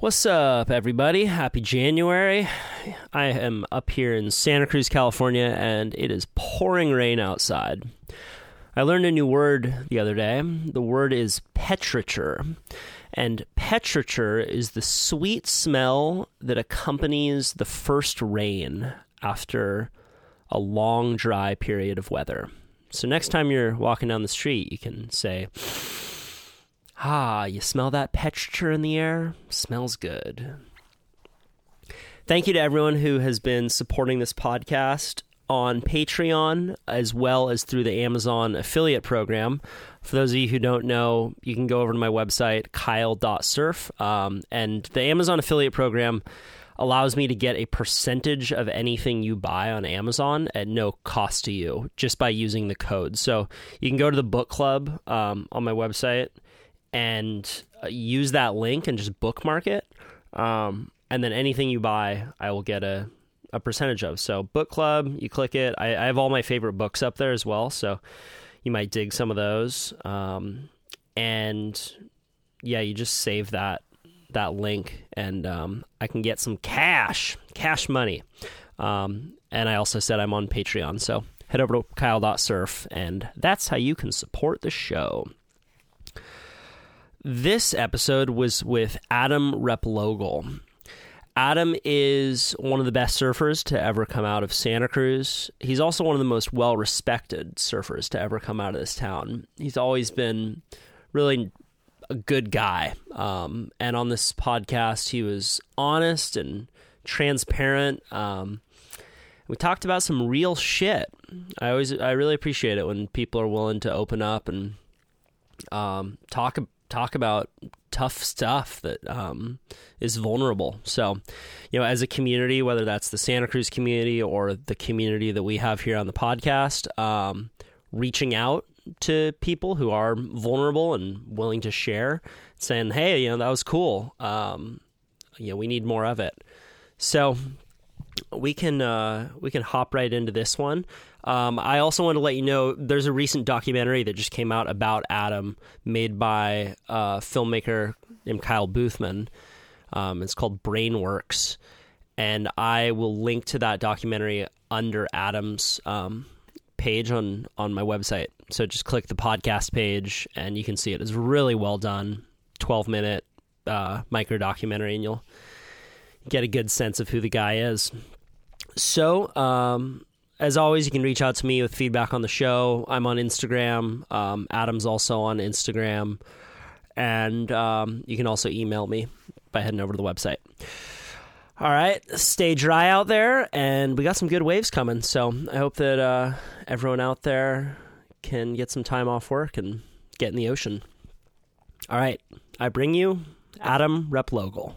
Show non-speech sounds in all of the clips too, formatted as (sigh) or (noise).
What's up, everybody? Happy January. I am up here in Santa Cruz, California, and it is pouring rain outside. I learned a new word the other day. The word is petrichor. And petrichor is the sweet smell that accompanies the first rain after a long, dry period of weather. So, next time you're walking down the street, you can say, Ah, you smell that petrichor in the air? Smells good. Thank you to everyone who has been supporting this podcast on Patreon as well as through the Amazon affiliate program. For those of you who don't know, you can go over to my website, kyle.surf. Um, and the Amazon affiliate program allows me to get a percentage of anything you buy on Amazon at no cost to you just by using the code. So you can go to the book club um, on my website and uh, use that link and just bookmark it. Um, and then anything you buy, I will get a, a percentage of. So, book club, you click it. I, I have all my favorite books up there as well. So, you might dig some of those. Um, and yeah, you just save that that link, and um, I can get some cash, cash money. Um, and I also said I'm on Patreon, so head over to kyle.surf, and that's how you can support the show. This episode was with Adam Replogle. Adam is one of the best surfers to ever come out of Santa Cruz. He's also one of the most well respected surfers to ever come out of this town. He's always been really a good guy. Um, and on this podcast, he was honest and transparent. Um, we talked about some real shit. I always, I really appreciate it when people are willing to open up and um, talk talk about tough stuff that um, is vulnerable. So, you know, as a community, whether that's the Santa Cruz community or the community that we have here on the podcast, um, reaching out to people who are vulnerable and willing to share, saying, "Hey, you know, that was cool. Um, you know, we need more of it." So, we can uh, we can hop right into this one. Um, I also want to let you know there's a recent documentary that just came out about Adam, made by a filmmaker named Kyle Boothman. Um, it's called Brainworks, and I will link to that documentary under Adam's um, page on on my website. So just click the podcast page, and you can see it. It's really well done, 12 minute uh, micro documentary, and you'll get a good sense of who the guy is. So, um, as always, you can reach out to me with feedback on the show. I'm on Instagram. Um, Adam's also on Instagram. And um, you can also email me by heading over to the website. All right, stay dry out there, and we got some good waves coming. So I hope that uh, everyone out there can get some time off work and get in the ocean. All right, I bring you Adam Replogle.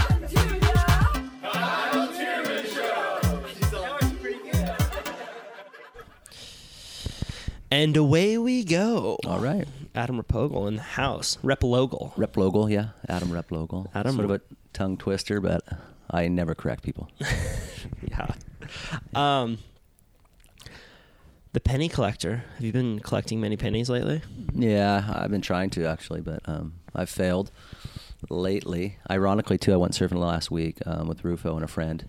And away we go. All right. Adam Repogle in the house. Replogle. Replogle, yeah. Adam Replogle. Adam- Sort of a tongue twister, but I never correct people. (laughs) Yeah. Um, the penny collector. Have you been collecting many pennies lately? yeah, I've been trying to actually, but um, I've failed lately. Ironically, too, I went surfing last week um, with Rufo and a friend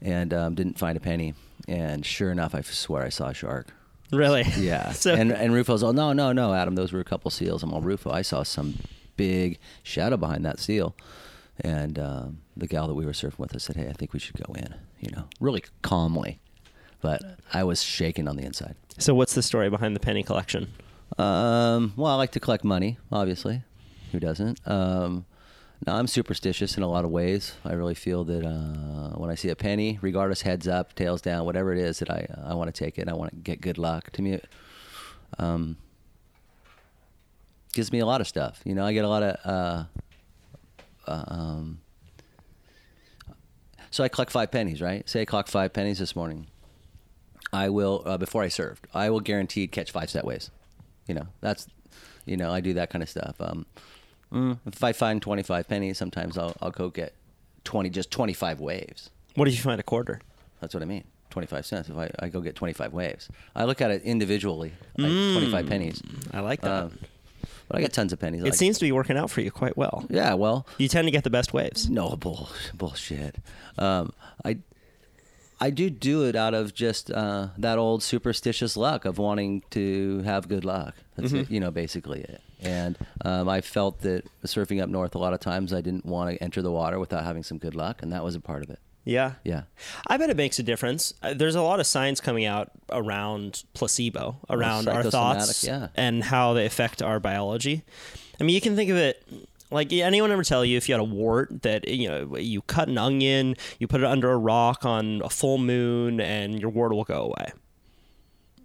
and um, didn't find a penny. And sure enough, I swear I saw a shark. Really? (laughs) Yeah. (laughs) so and and Rufo's all, no, no, no, Adam, those were a couple seals. I'm all, Rufo, I saw some big shadow behind that seal. And um, the gal that we were surfing with, I said, hey, I think we should go in, you know, really calmly. But I was shaking on the inside. so what's the story behind the penny collection? Um, well, I like to collect money, obviously. Who doesn't? Um, now, I'm superstitious in a lot of ways. I really feel that uh, when I see a penny, regardless heads up, tails down, whatever it is, that I I want to take it. I want to get good luck. To me, um, gives me a lot of stuff. You know, I get a lot of. Uh, uh, um, So I collect five pennies, right? Say I collect five pennies this morning. I will uh, before I served. I will guaranteed catch five set ways. You know, that's you know I do that kind of stuff. Um, mm, if I find twenty five pennies, sometimes I'll I'll go get twenty just twenty five waves. What if you find a quarter? That's what I mean. 25 cents if I, I go get 25 waves. I look at it individually, like 25 pennies. I like that. Um, but I get tons of pennies. it like- seems to be working out for you quite well. Yeah, well, You tend to get the best waves. no bull, bullshit. Um, I I do do it out of just uh, that old superstitious luck of wanting to have good luck. That's it, you know, basically it. And um, I felt that surfing up north a lot of times I didn't want to enter the water without having some good luck, and that was a part of it. Yeah. Yeah. I bet it makes a difference. Uh, There's a lot of science coming out around placebo, around our thoughts, yeah. and how they affect our biology. I mean, you can think of it like anyone ever tell you if you had a wart that you know you cut an onion, you put it under a rock on a full moon, and your wart will go away.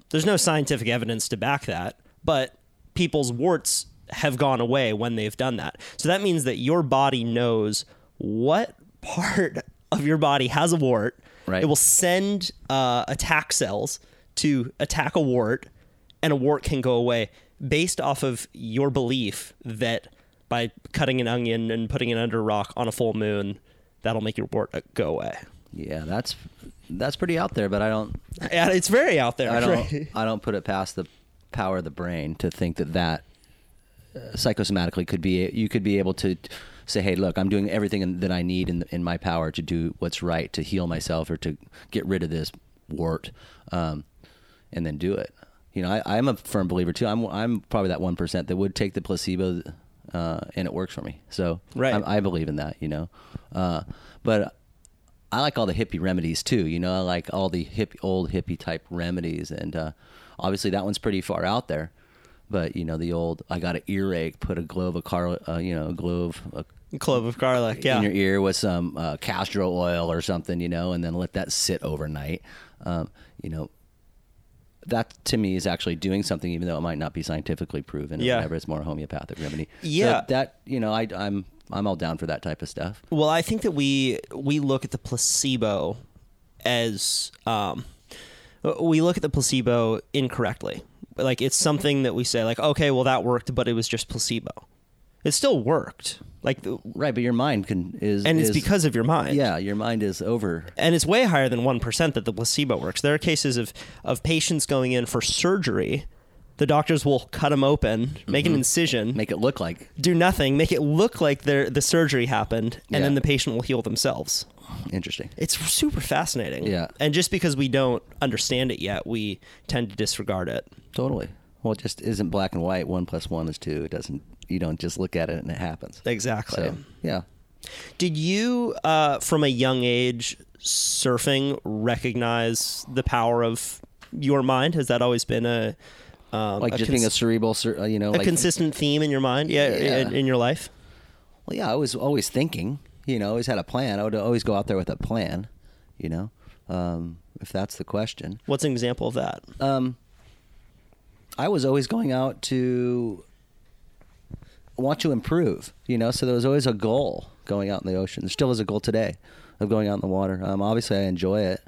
There's no scientific evidence to back that, but people's warts have gone away when they've done that. So that means that your body knows what part of your body has a wart. Right. It will send uh, attack cells to attack a wart, and a wart can go away based off of your belief that by cutting an onion and putting it under a rock on a full moon, that'll make your wart uh, go away. Yeah, that's that's pretty out there, but I don't Yeah, it's very out there. I don't right? (laughs) I don't put it past the power of the brain to think that that uh, psychosomatically could be you could be able to say hey look I'm doing everything in, that I need in in my power to do what's right to heal myself or to get rid of this wart um, and then do it you know I, I'm a firm believer too I'm I'm probably that one percent that would take the placebo uh, and it works for me so Right. I, I believe in that you know uh, but I like all the hippie remedies too. You know, I like all the hip, old hippie type remedies, and uh, obviously that one's pretty far out there. But you know, the old I got an earache, put a glove of car, uh, you know, a glove uh, Clove of garlic. Yeah. in your ear with some uh, castor oil or something, you know, and then let that sit overnight. Um, you know, that to me is actually doing something, even though it might not be scientifically proven. or Yeah. whatever. It's more a homeopathic remedy. So Yeah. that you know, I, I'm I'm all down for that type of stuff. Well, I think that we we look at the placebo as um, Uh, we look at the placebo incorrectly. Like it's something that we say like, okay, well that worked, but it was just placebo. It still worked. Like, the- Right, but your mind can is and it's because of your mind. yeah, your mind is over and it's way higher than one percent that the placebo works. There are cases of of patients going in for surgery. The doctors will cut them open, make an incision, make it look like do nothing, make it look like the surgery happened, and Yeah. then the patient will heal themselves. interesting. It's super fascinating. Yeah. And just because we don't understand it yet, we tend to disregard it. Totally. Well, it just isn't black and white. One plus one is two. It doesn't. You don't just look at it and it happens. Exactly. So yeah. Did you, uh, from a young age, surfing recognize the power of your mind? Has that always been a um, Like a just being a cerebral, cer- uh, you know, a like consistent theme in your mind? Yeah, Yeah. In, in your life. well, yeah. I was always thinking. You know, always had a plan. I would always go out there with a plan. You know, um, if that's the question. What's an example of that? Um, I was always going out to want to improve, you know, so there was always a goal going out in the ocean. There still is a goal today of going out in the water. Um, obviously, I enjoy it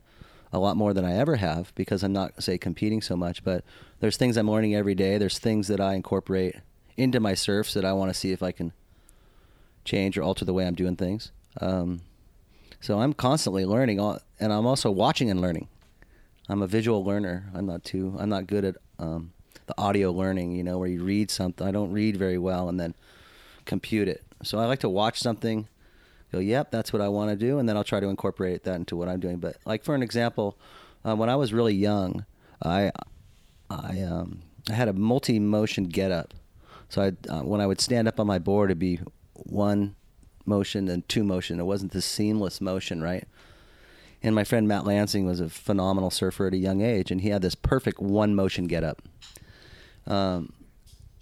a lot more than I ever have because I'm not, say, competing so much, but there's things I'm learning every day. There's things that I incorporate into my surfs that I want to see if I can change or alter the way I'm doing things. Um, so I'm constantly learning, and I'm also watching and learning. I'm a visual learner. I'm not too. I'm not good at um, the audio learning. You know, where you read something. I don't read very well, and then compute it. So I like to watch something, go, "Yep, that's what I want to do," and then I'll try to incorporate that into what I'm doing. But like for an example, uh, when I was really young, I I um, I had a multi-motion get-up. So I uh, when I would stand up on my board, it'd be one motion and two motion. It wasn't this seamless motion, right? And my friend Matt Lansing was a phenomenal surfer at a young age, and he had this perfect one motion get up. Um,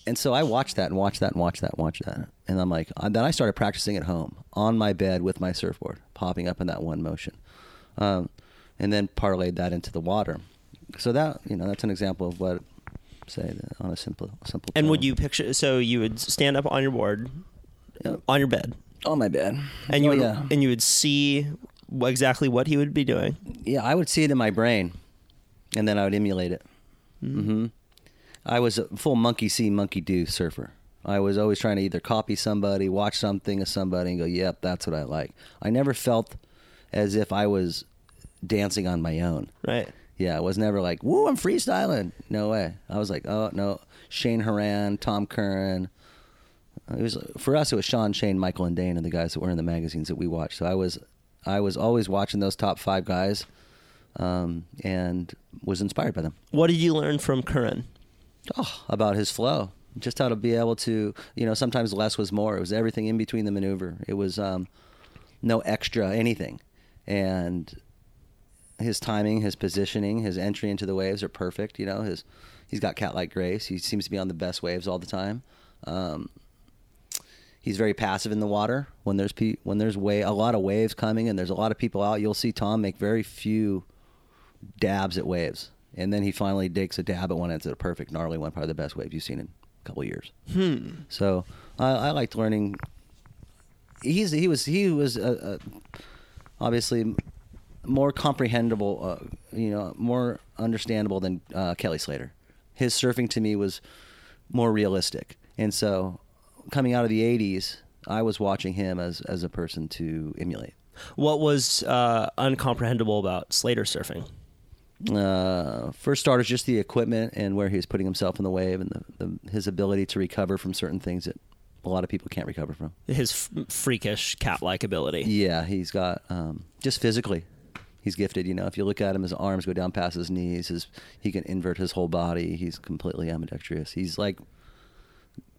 and so I watched that and watched that and watched that and watched that. And I'm like, then I started practicing at home on my bed with my surfboard, popping up in that one motion. Um, and then parlayed that into the water. So that, you know, that's an example of what, say, on a simple, simple. And would you picture? So you would stand up on your board, Yep. on your bed, on my bed? and you Oh, would, yeah. and you would see exactly what he would be doing. Yeah, I would see it in my brain, and then I would emulate it. Mm-hmm. I was a full monkey see, monkey do surfer. I was always trying to either copy somebody, watch something of somebody, and go, "Yep, that's what I like." I never felt as if I was dancing on my own. Right. Yeah, it was never like, "Woo, I'm freestyling." No way. I was like, "Oh no, Shane Herring, Tom Curren." It was for us. It was Sean, Shane, Michael, and Dane, and the guys that were in the magazines that we watched. So I was, I was always watching those top five guys, um, and was inspired by them. What did you learn from Curren? Oh, about his flow, just how to be able to, you know, sometimes less was more. It was everything in between the maneuver. It was um, no extra anything, and his timing, his positioning, his entry into the waves are perfect. You know, his he's got cat-like grace. He seems to be on the best waves all the time. Um, he's very passive in the water. When there's pe- when there's way a lot of waves coming and there's a lot of people out, you'll see Tom make very few dabs at waves, and then he finally takes a dab at one. and It's a perfect gnarly one, probably the best wave you've seen in a couple of years. Hmm. So I, I liked learning. He's he was he was uh, uh, obviously more comprehensible, uh, you know, more understandable than uh, Kelly Slater. His surfing to me was more realistic, and so coming out of the '80s, I was watching him as as a person to emulate. What was uh, uncomprehendable about Slater surfing? Uh, first starters, just the equipment and where he was putting himself in the wave, and the, the, his ability to recover from certain things that a lot of people can't recover from. His f- freakish cat-like ability. Yeah, he's got um, just physically, he's gifted. You know, if you look at him, his arms go down past his knees. His he can invert his whole body. He's completely ambidextrous. He's like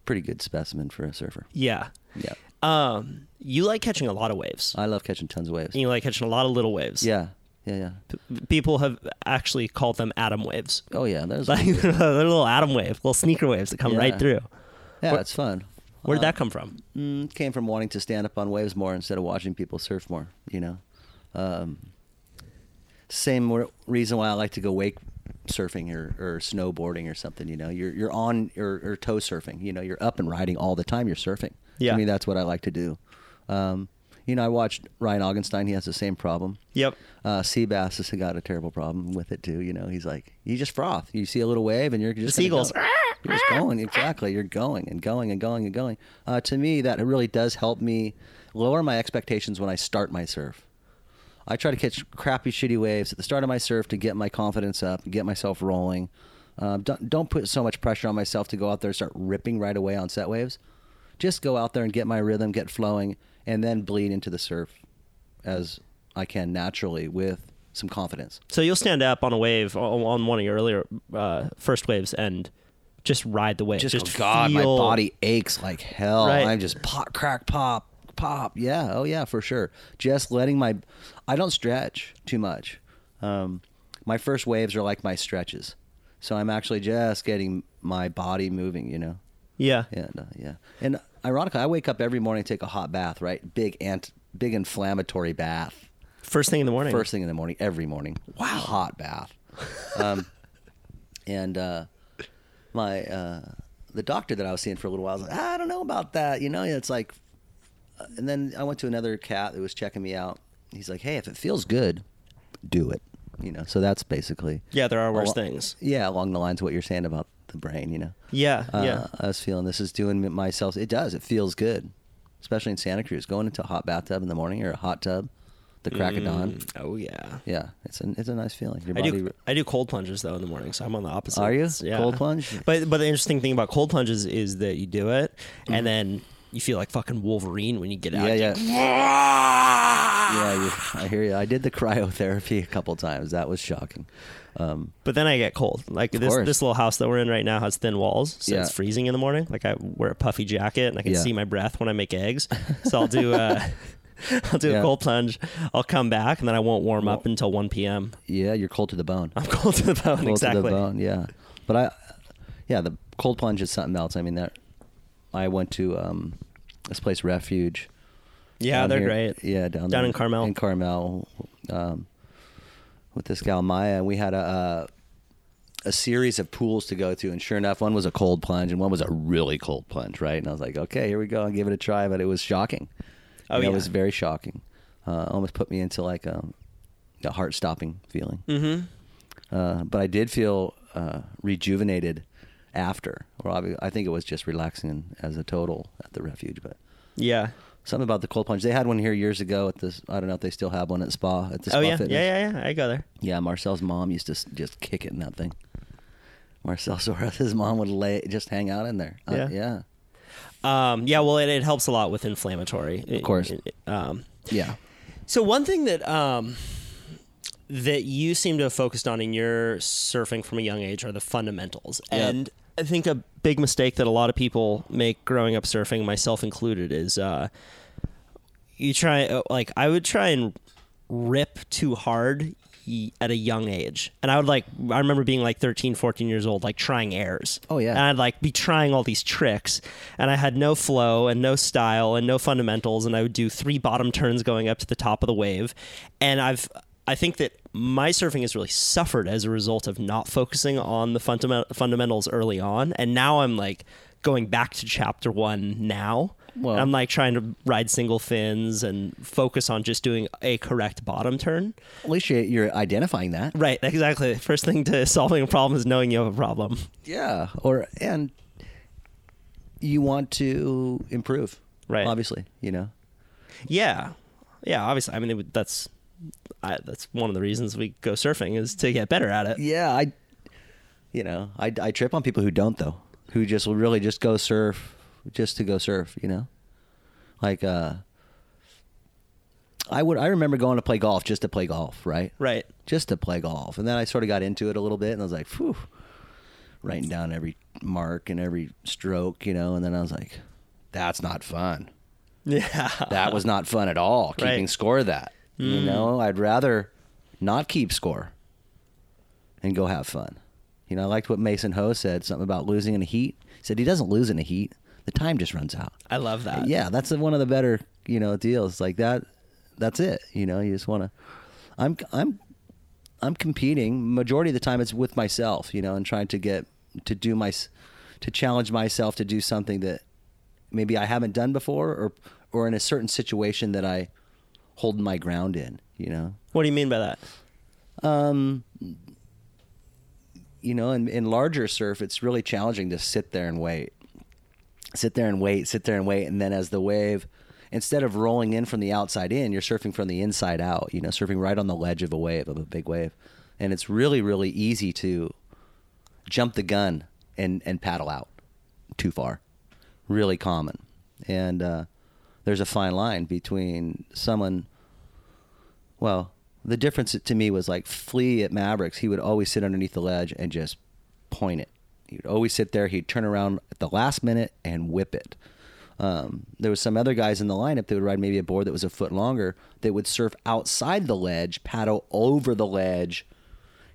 pretty good specimen for a surfer. Yeah. Yeah, Um, you like catching a lot of waves. I love catching tons of waves. And you like catching a lot of little waves. Yeah, yeah, yeah. P- people have actually called them Adam waves. Oh yeah, there's (laughs) Like (laughs) they're little Adam wave, little sneaker waves that come right through. yeah, it's fun. Where'd Uh, that come from? Mm, came from wanting to stand up on waves more instead of watching people surf more. You know, um, same reason why I like to go wake surfing or, or snowboarding or something. You know, you're you're on or, or toe surfing. You know, you're up and riding all the time. You're surfing. Yeah. to me that's what I like to do. Um, you know, I watched Ryan Augenstein. He has the same problem. Yep. Uh, Seabass has got a terrible problem with it too. You know, he's like, you just froth. You see a little wave and you're just seagulls. go. You're just going exactly. You're going and going and going and going. Uh, to me, that really does help me lower my expectations when I start my surf. I try to catch crappy, shitty waves at the start of my surf to get my confidence up, get myself rolling. Um, don't don't put so much pressure on myself to go out there and start ripping right away on set waves. Just go out there and get my rhythm, get flowing, and then bleed into the surf as I can naturally with some confidence. So you'll stand up on a wave on one of your earlier uh, first waves and just ride the wave. just, Just oh god, my body aches like hell. Right. I'm just pop, crack, pop, pop. Yeah, oh yeah, for sure. Just letting my, I don't stretch too much. Um, my first waves are like my stretches, so I'm actually just getting my body moving. You know. Yeah. Yeah, no, yeah. And ironically, I wake up every morning, take a hot bath. Right, big ant, big inflammatory bath. First thing in the morning. First thing in the morning, every morning. Wow. Hot bath. Um, (laughs) and uh, my uh, the doctor that I was seeing for a little while I was like, "Ah, I don't know about that. You know, it's like. uh, And then I went to another cat that was checking me out. He's like, Hey, if it feels good, do it. You know, so that's basically. Yeah, there are worse Al- things. Yeah, along the lines of what you're saying about the brain. You know. Yeah, Uh, yeah. I was feeling this is doing myself. It does. It feels good, especially in Santa Cruz. Going into a hot bathtub in the morning or a hot tub, the crack of dawn. Oh yeah. Yeah, it's a it's a nice feeling. Your I body. do. I do cold plunges though in the morning, so I'm on the opposite. Are you? Yeah. Cold plunge? But but the interesting thing about cold plunges is that you do it, Mm-hmm. and then you feel like fucking Wolverine when you get out. yeah, You- yeah, yeah. You, I hear you. I did the cryotherapy a couple times. That was shocking. Um, But then I get cold. Like this course. this little house that we're in right now has thin walls, so Yeah. it's freezing in the morning. Like I wear a puffy jacket and I can Yeah. see my breath when I make eggs. (laughs) So I'll do uh (laughs) I'll do Yeah. a cold plunge. I'll come back and then I won't warm up until 1 p.m. yeah, you're cold to the bone. I'm cold to the bone. cold exactly. to the bone. Yeah, but I, yeah, the cold plunge is something else. I mean that. I went to um, this place, Refuge. Yeah, they're here- great. Yeah, down Down there in Carmel. In Carmel, um, with this gal Maya, we had a, a a series of pools to go to, and sure enough, one was a cold plunge, and one was a really cold plunge, right? And I was like, okay, here we go, and give it a try, but it was shocking. Oh, yeah. it was very shocking. Uh, almost put me into like a, a heart stopping feeling. Mm-hmm. Uh, but I did feel uh, rejuvenated after. Or I think it was just relaxing as a total at the refuge. But Yeah. something about the cold plunge. They had one here years ago at this. I don't know if they still have one at Spa at the Spa Oh yeah. Fitness. Yeah, yeah, yeah. I go there. Yeah, Marcel's mom used to just kick it in that thing. Marcel (laughs) Suarez, his mom would lay just hang out in there. Uh, Yeah. yeah, Um, yeah. Well, it, it helps a lot with inflammatory. Of course. um, yeah. So one thing that um, that you seem to have focused on in your surfing from a young age are the fundamentals, Yep. and I think a big mistake that a lot of people make growing up surfing, myself included, is uh, you try uh, like I would try and rip too hard at a young age. And i would like i remember being like 13 14 years old like trying airs. Oh, yeah. and i'd like be trying all these tricks and i had no flow and no style and no fundamentals and i would do three bottom turns going up to the top of the wave. And i've i think that my surfing has really suffered as a result of not focusing on the fundament- fundamentals early on and now i'm like going back to chapter one now Well- I'm like trying to ride single fins and focus on just doing a correct bottom turn. At least you- you're identifying that. Right, exactly. First thing to (laughs) solving a problem is knowing you have a problem. Yeah. Or and you want to improve. Right. Obviously, you know. Yeah, yeah. Obviously, I mean it that's I, that's one of the reasons we go surfing is to get better at it. Yeah, I. You know, I I trip on people who don't though, who just will really just go surf just to go surf. You know, like uh. I would. I remember going to play golf just to play golf, right? Right. just to play golf. And then I sort of got into it a little bit and I was like, phew, writing down every mark and every stroke, you know, and then I was like, that's not fun. (laughs) Yeah. That was not fun at all, keeping Right. Score of that. You mm. know, I'd rather not keep score and go have fun. You know, I liked what Mason Ho said, something about losing in a heat. He said he doesn't lose in a heat. The time just runs out. I love that. Yeah, that's one of the better, you know, deals. Like that that's it. You know, you just want to I'm I'm I'm competing majority of the time it's with myself, you know, and trying to get to do my to challenge myself to do something that maybe I haven't done before or or in a certain situation that I hold my ground in, you know. What do you mean by that? Um, you know, in, in larger surf, it's really challenging to sit there and wait. Sit there and wait, sit there and wait. And then as the wave, instead of rolling in from the outside in, you're surfing from the inside out, you know, surfing right on the ledge of a wave, of a big wave. And it's really, really easy to jump the gun and, and paddle out too far. Really common. And uh, there's a fine line between someone well, the difference to me was like Flea at Mavericks. He would always sit underneath the ledge and just point it. He'd always sit there. He'd turn around at the last minute and whip it. Um, there was some other guys in the lineup that would ride maybe a board that was a foot longer. That would surf outside the ledge, paddle over the ledge,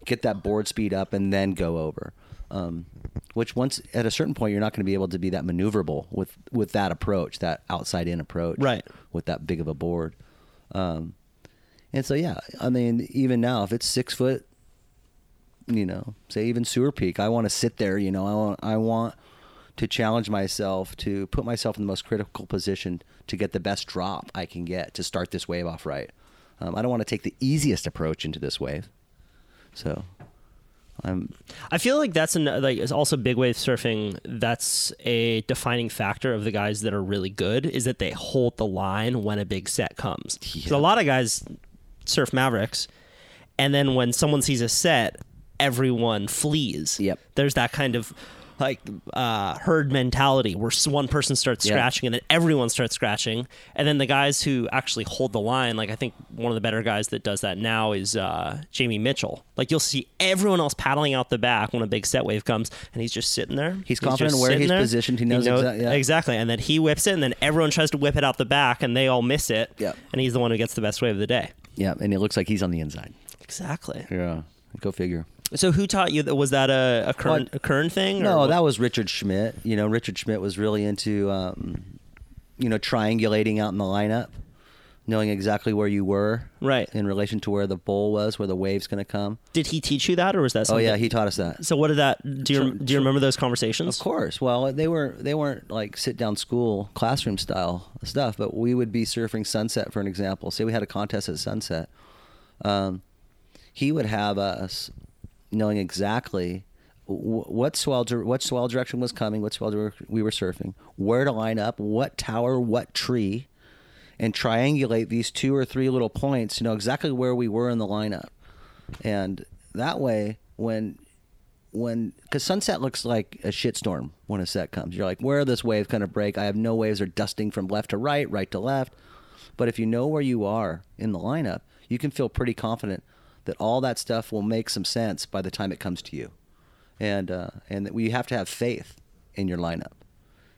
get that board speed up, and then go over. Um, which once at a certain point, you're not going to be able to be that maneuverable with with that approach, that outside in approach, Right. With that big of a board. Um, and so, yeah, I mean, even now, if it's six foot, you know, say even Sewer Peak, I want to sit there. You know, I want, I want to challenge myself to put myself in the most critical position to get the best drop I can get to start this wave off right. Um, I don't want to take the easiest approach into this wave. So, I'm I feel like that's an like it's also big wave surfing. That's a defining factor of the guys that are really good is that they hold the line when a big set comes. 'Cause a lot of guys surf Mavericks, and then when someone sees a set, everyone flees. Yep. There's that kind of like uh, herd mentality where one person starts Yeah. scratching and then everyone starts scratching, and then the guys who actually hold the line, like I think one of the better guys that does that now is uh, Jamie Mitchell. Like you'll see everyone else paddling out the back when a big set wave comes, and he's just sitting there. He's confident where he's there. positioned. He knows exa- yeah. exactly, and then he whips it, and then everyone tries to whip it out the back, and they all miss it. Yep. and he's the one who gets the best wave of the day. yeah, and it looks like he's on the inside. Exactly. Yeah, go figure. So who taught you that? Was that a a current a current thing? or No, that was Richard Schmidt. You know, Richard Schmidt was really into, um, you know, triangulating out in the lineup. knowing exactly where you were Right. in relation to where the bowl was, where the wave's going to come. Did he teach you that, or was that Oh yeah, he taught us that. So what did that? Do you do you remember those conversations? Of course. Well, they were they weren't like sit down school classroom style stuff, but we would be surfing Sunset for an example. Say we had a contest at Sunset. Um, he would have us knowing exactly what swell what swell direction was coming, what swell we were surfing, where to line up, what tower, what tree, and triangulate these two or three little points to know exactly where we were in the lineup. And that way, when when because sunset looks like a shitstorm when a set comes. You're like, where this wave going to break? I have no waves are dusting from left to right, right to left. But if you know where you are in the lineup, you can feel pretty confident that all that stuff will make some sense by the time it comes to you, and uh, and that we have to have faith in your lineup.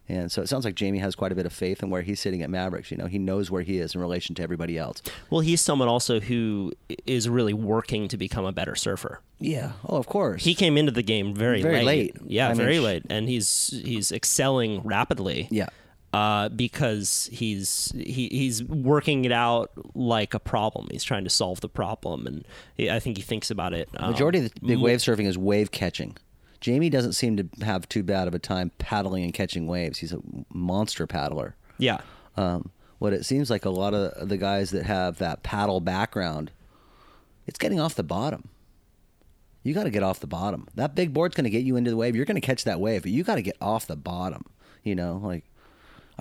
And so it sounds like Jamie has quite a bit of faith in where he's sitting at Mavericks. You know, he knows where he is in relation to everybody else. Well, he's someone also who is really working to become a better surfer. Yeah. Oh, of course. He came into the game very, Very late. Yeah, I very sh- late, and he's he's excelling rapidly. Yeah. Uh, because he's he, he's working it out like a problem. He's trying to solve the problem, and he, I think he thinks about it. um, Majority of the big mo- wave surfing is wave catching. Jamie doesn't seem to have too bad of a time paddling and catching waves. He's a monster paddler. Yeah, Um, what it seems like a lot of the guys that have that paddle background, it's getting off the bottom. You got to get off the bottom. That big board's going to get you into the wave. You're going to catch that wave, but you got to get off the bottom. You know, like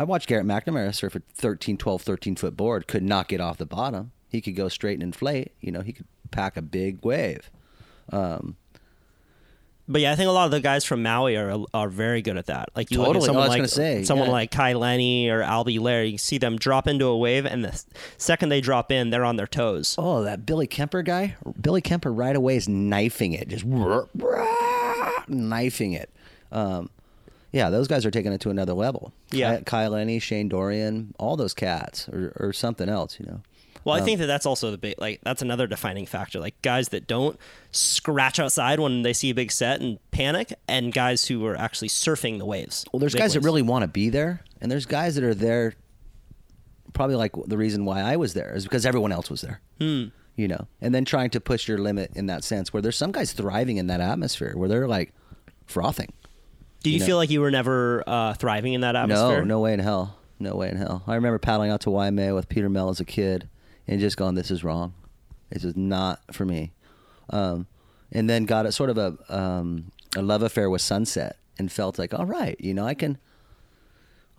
I watched Garrett McNamara surf a 13, 12, 13 foot board, could not get off the bottom. He could go straight and inflate. You know, he could pack a big wave. Um, but yeah, I think a lot of the guys from Maui are are very good at that. Like you look at someone Oh, like say, someone yeah. like Kai Lenny or Albee Layer. You see them drop into a wave, and the second they drop in, they're on their toes. Oh, that Billy Kemper guy. Billy Kemper right away is knifing it, just (laughs) knifing it. Um, yeah, those guys are taking it to another level. Yeah. Kyle Lenny, Shane Dorian, all those cats, or, or something else. You know. Well, Um, I think that that's also the big like that's another defining factor. Like guys that don't scratch outside when they see a big set and panic, and guys who are actually surfing the waves. Well, there's guys that really want to be there, and there's guys that are there. Probably like the reason why I was there is because everyone else was there. Hmm. You know, and then trying to push your limit in that sense, where there's some guys thriving in that atmosphere, where they're like frothing. Do you, you know. feel like you were never uh, thriving in that atmosphere? No, no way in hell. No way in hell. I remember paddling out to Waimea with Peter Mel as a kid and just going, this is wrong. This is not for me. Um, and then got a sort of a, um, a love affair with Sunset and felt like, all right, you know, I can,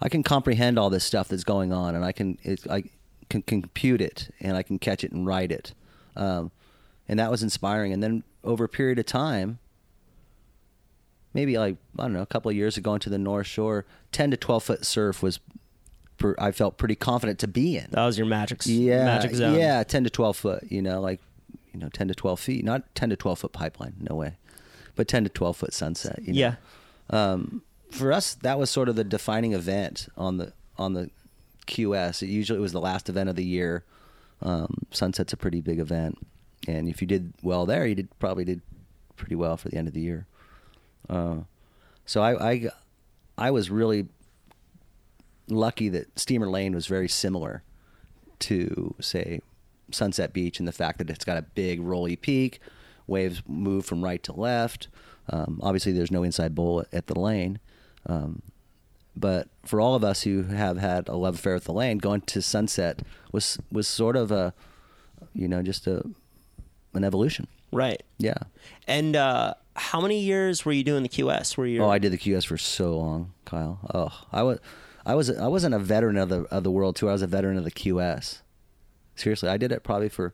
I can comprehend all this stuff that's going on and I can, it, I can compute it and I can catch it and write it. Um, and that was inspiring. And then over a period of time, maybe like I don't know, a couple of years ago into the North Shore, ten to twelve foot surf was, per, I felt pretty confident to be in. That was your magic. yeah, magic zone. yeah, ten to twelve foot. You know, like you know, ten to twelve feet, not ten to twelve foot pipeline, no way, but ten to twelve foot sunset. You know? Yeah. Um, for us, that was sort of the defining event on the on the QS. It usually was the last event of the year. Um, Sunset's a pretty big event, and if you did well there, you did probably did pretty well for the end of the year. Uh, so I, I I was really lucky that Steamer Lane was very similar to say Sunset Beach in the fact that it's got a big rolly peak, waves move from right to left. Um, obviously, there's no inside bowl at the lane. Um, but for all of us who have had a love affair with the lane, going to Sunset was was sort of a, you know, just a an evolution. Right. Yeah. And uh, how many years were you doing the QS? Were you? Oh, I did the QS for so long, Kyle. Oh, I was, I was, I wasn't a veteran of the of the World Tour. I was a veteran of the QS. Seriously, I did it probably for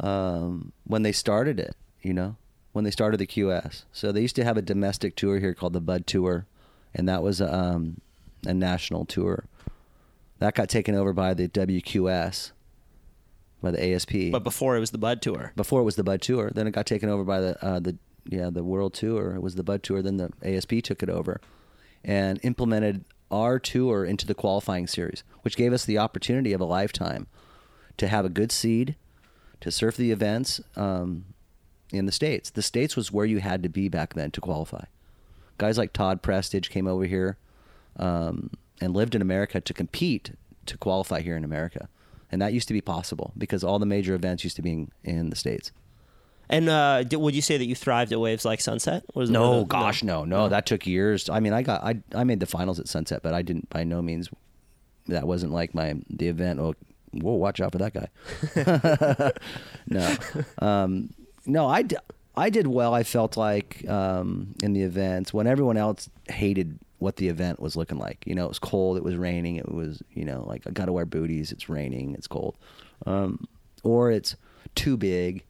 um, when they started it. You know, when they started the QS. So they used to have a domestic tour here called the Bud Tour, and that was um, a national tour. That got taken over by the WQS, by the ASP. but before it was the Bud Tour. before it was the Bud Tour. Then it got taken over by the uh, the yeah the World Tour. It was the Bud Tour. Then the ASP took it over and implemented our tour into the qualifying series, which gave us the opportunity of a lifetime to have a good seed, to surf the events um, in the states. The states was where you had to be back then to qualify. Guys like Todd Prestage came over here um, and lived in America to compete to qualify here in America. and that used to be possible because all the major events used to be in, in the states. And uh, did, would you say that you thrived at waves like Sunset? Was No, the- gosh, no, no, That took years. I mean, I got, I, I made the finals at Sunset, but I didn't by no means. That wasn't like my the event. Oh, whoa, watch out for that guy. (laughs) no, um, no, I, d- I did well. I felt like um, in the events when everyone else hated what the event was looking like. You know, it was cold, it was raining, it was you know like I got to wear booties. It's raining, it's cold, um, or it's too big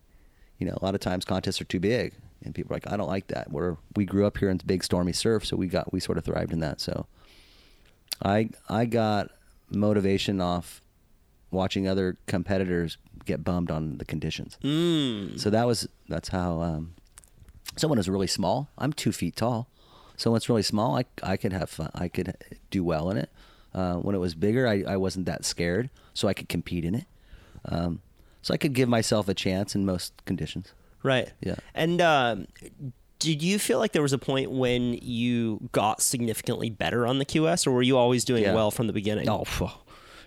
you know, a lot of times contests are too big, and people are like, I don't like that. We're we grew up here in big stormy surf, so we got we sort of thrived in that. So, I I got motivation off watching other competitors get bummed on the conditions. Mm. So that was that's how um, someone is really small. I'm two feet tall, so when it's really small, I I could have fun. I could do well in it. Uh, when it was bigger, I, I wasn't that scared, so I could compete in it. Um, so I could give myself a chance in most conditions. Right. Yeah. And um, did you feel like there was a point when you got significantly better on the QS, or were you always doing Yeah. well from the beginning? No, phew.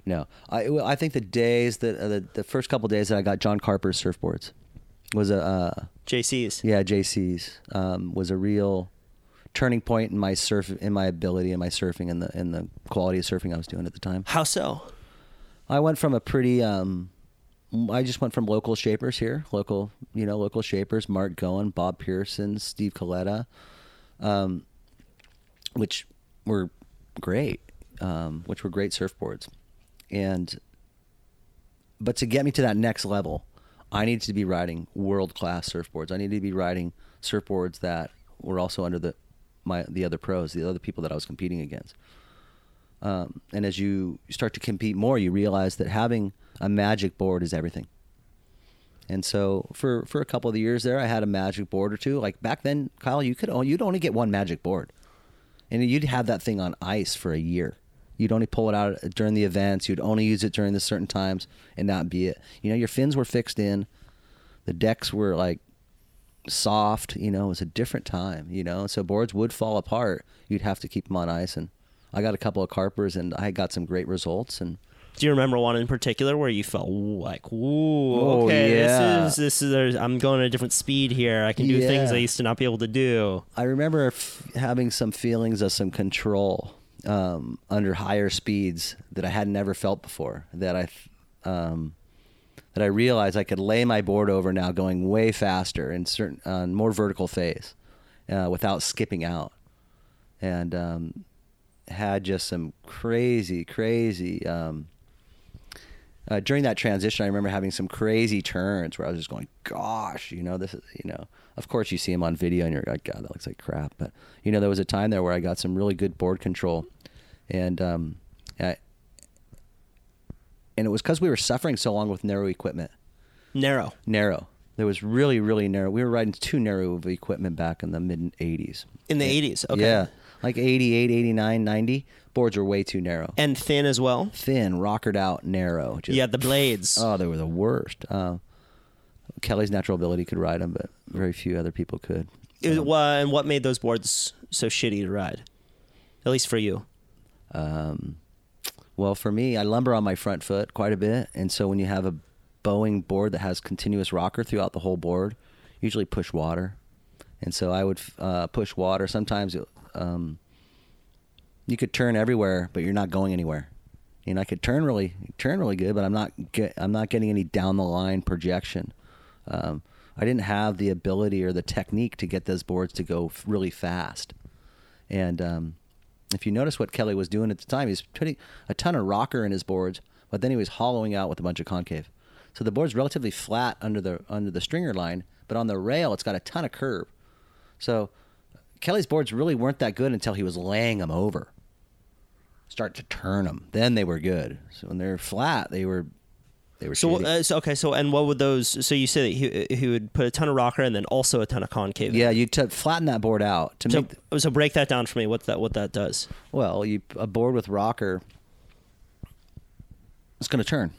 no. I well, I think the days that uh, the, the first couple days that I got John Carper's surfboards was a uh, JC's. yeah JC's um, was a real turning point in my surf in my ability and my surfing and the and the quality of surfing I was doing at the time. How so? I went from a pretty um I just went from local shapers here, local, you know, local shapers, Mark Goen, Bob Pearson, Steve Coletta, um, which were great, um, which were great surfboards. And, but to get me to that next level, I needed to be riding world class surfboards. I needed to be riding surfboards that were also under the, my, the other pros, the other people that I was competing against. Um, and as you start to compete more, you realize that having a magic board is everything. And so for, for a couple of the years there, I had a magic board or two. Like back then, Kyle, you could you'd only get one magic board, and you'd have that thing on ice for a year. You'd only pull it out during the events. You'd only use it during the certain times, and not be it. You know, your fins were fixed in, the decks were like soft. You know, it was a different time. You know, so boards would fall apart. You'd have to keep them on ice, and I got a couple of carpers, and I got some great results. And Do you remember one in particular where you felt like, "Ooh, Oh, okay, yeah. this is this is I'm going at a different speed here. I can do things I used to not be able to do." I remember f- having some feelings of some control um, under higher speeds that I had never felt before. That I, um, that I realized I could lay my board over now, going way faster in certain uh, more vertical phase, uh, without skipping out, and um, had just some crazy, crazy. Um, uh, during that transition, I remember having some crazy turns where I was just going, "Gosh, you know, this is, you know." Of course, you see them on video, and you're like, "God, that looks like crap." But you know, there was a time there where I got some really good board control, and um, I, and it was because we were suffering so long with narrow equipment. Narrow. Narrow. There was really, really narrow. We were riding too narrow of equipment back in the mid '80s. In the 80s, okay. Yeah, like 88, 89, 90. Boards were way too narrow. And thin as well. Thin, rockered out, narrow. Just Yeah, the blades. Oh, they were the worst. Uh, Kelly's natural ability could ride them, but very few other people could. It was- wha- and what made those boards so shitty to ride? At least for you. Um, well, for me, I lumber on my front foot quite a bit, and so when you have a bowing board that has continuous rocker throughout the whole board, usually push water, and so I would uh, push water. Sometimes um, you could turn everywhere, but you're not going anywhere. You know, I could turn really turn really good, but I'm not get I'm not getting any down the line projection. Um, I didn't have the ability or the technique to get those boards to go really fast. And um, if you notice what Kelly was doing at the time, he was putting a ton of rocker in his boards, but then he was hollowing out with a bunch of concave. So the board's relatively flat under the under the stringer line, but on the rail it's got a ton of curve. So Kelly's boards really weren't that good until he was laying them over. Start to turn them, then they were good. So when they're flat, they were they were. So, uh, so okay, so and what would those? So you said that he he would put a ton of rocker and then also a ton of concave. yeah, you to flatten that board out to So, make so break that down for me. What that what that does? Well, you a board with rocker, it's going to turn.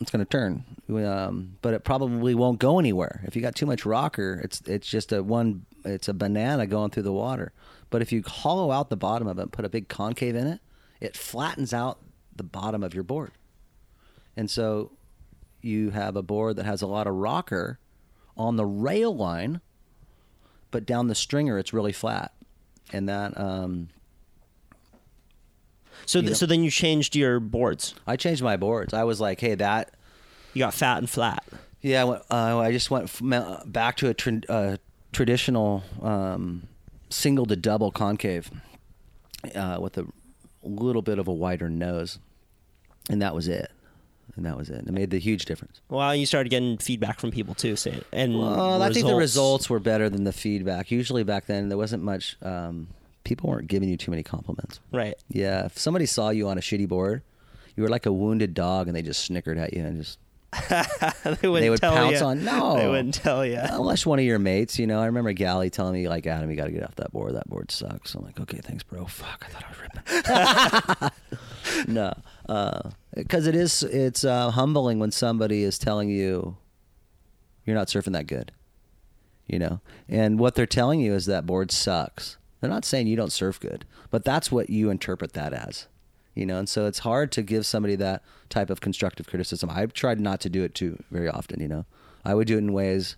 It's going to turn, um, but it probably won't go anywhere. If you got too much rocker, it's it's just a one. It's a banana going through the water. But if you hollow out the bottom of it and put a big concave in it, it flattens out the bottom of your board. And so you have a board that has a lot of rocker on the rail line, but down the stringer it's really flat. And that um, So th- so then you changed your boards. I changed my boards. I was like, hey, that You got fat and flat. Yeah, I, went, uh, I just went f- back to a tra- uh, traditional um, single to double concave uh, with a little bit of a wider nose, and that was it. And that was it. And It made the huge difference. Well, you started getting feedback from people too, saying and Well, I think the results were better than the feedback. Usually back then, there wasn't much. Um, people weren't giving you too many compliments. Right. Yeah, if somebody saw you on a shitty board, you were like a wounded dog, and they just snickered at you and just (laughs) they, wouldn't would tell pounce ya. on- no. they wouldn't tell you. Unless one of your mates, you know, I remember Gally telling me like, Adam, you got to get off that board. That board sucks. I'm like, okay, thanks, bro. Fuck, I thought I was ripping. (laughs) no, because it is. It's uh, humbling when somebody is telling you you're not surfing that good. You know, and what they're telling you is that board sucks. They're not saying you don't surf good, but that's what you interpret that as. You know, and so it's hard to give somebody that type of constructive criticism. I've tried not to do it too very often. You know, I would do it in ways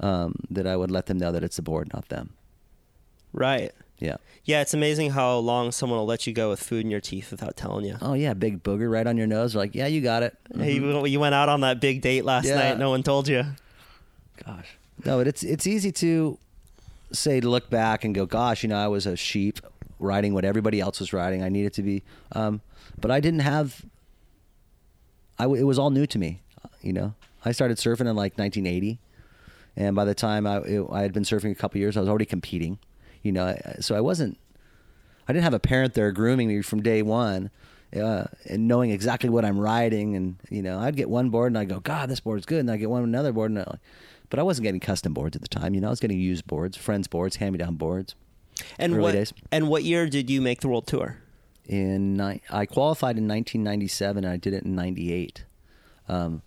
um, that I would let them know that it's the board, not them. Right. Yeah. Yeah, it's amazing how long someone will let you go with food in your teeth without telling you. Oh yeah, big booger right on your nose. They're like, yeah, you got it. Hey, you, you went out on that big date last Yeah. night. No one told you. Gosh. No, but it's it's easy to say to look back and go, gosh, you know, I was a sheep riding what everybody else was riding. I needed to be, um, but I didn't have. I it was all new to me, you know. I started surfing in like 1980, and by the time I it, I had been surfing a couple years, I was already competing, you know. So I wasn't. I didn't have a parent there grooming me from day one. Uh, and knowing exactly what I'm riding, and you know, I'd get one board and I go, God, this board's good, and I get one another board, and I, but I wasn't getting custom boards at the time. You know, I was getting used boards, friends' boards, hand-me-down boards. And what days. and what year did you make the world tour? In ni- I qualified in 1997, and I did it in '98. Um,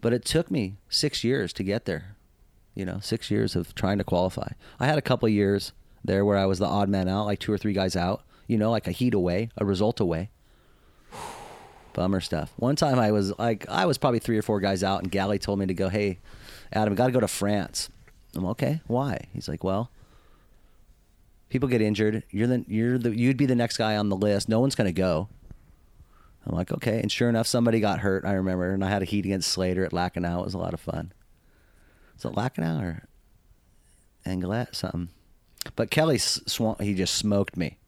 but it took me six years to get there. You know, six years of trying to qualify. I had a couple years there where I was the odd man out, like two or three guys out. You know, like a heat away, a result away. (sighs) Bummer stuff. One time I was like, I was probably three or four guys out, and Gally told me to go, "Hey, Adam, we got to go to France." I'm okay. Why? He's like, "Well, people get injured. You're the you're the you'd be the next guy on the list. No one's gonna go." I'm like, okay. And sure enough, somebody got hurt. I remember, and I had a heat against Slater at Lacanau. It was a lot of fun. So it Lacanau or Anglet? Something. But Kelly Swan, he just smoked me.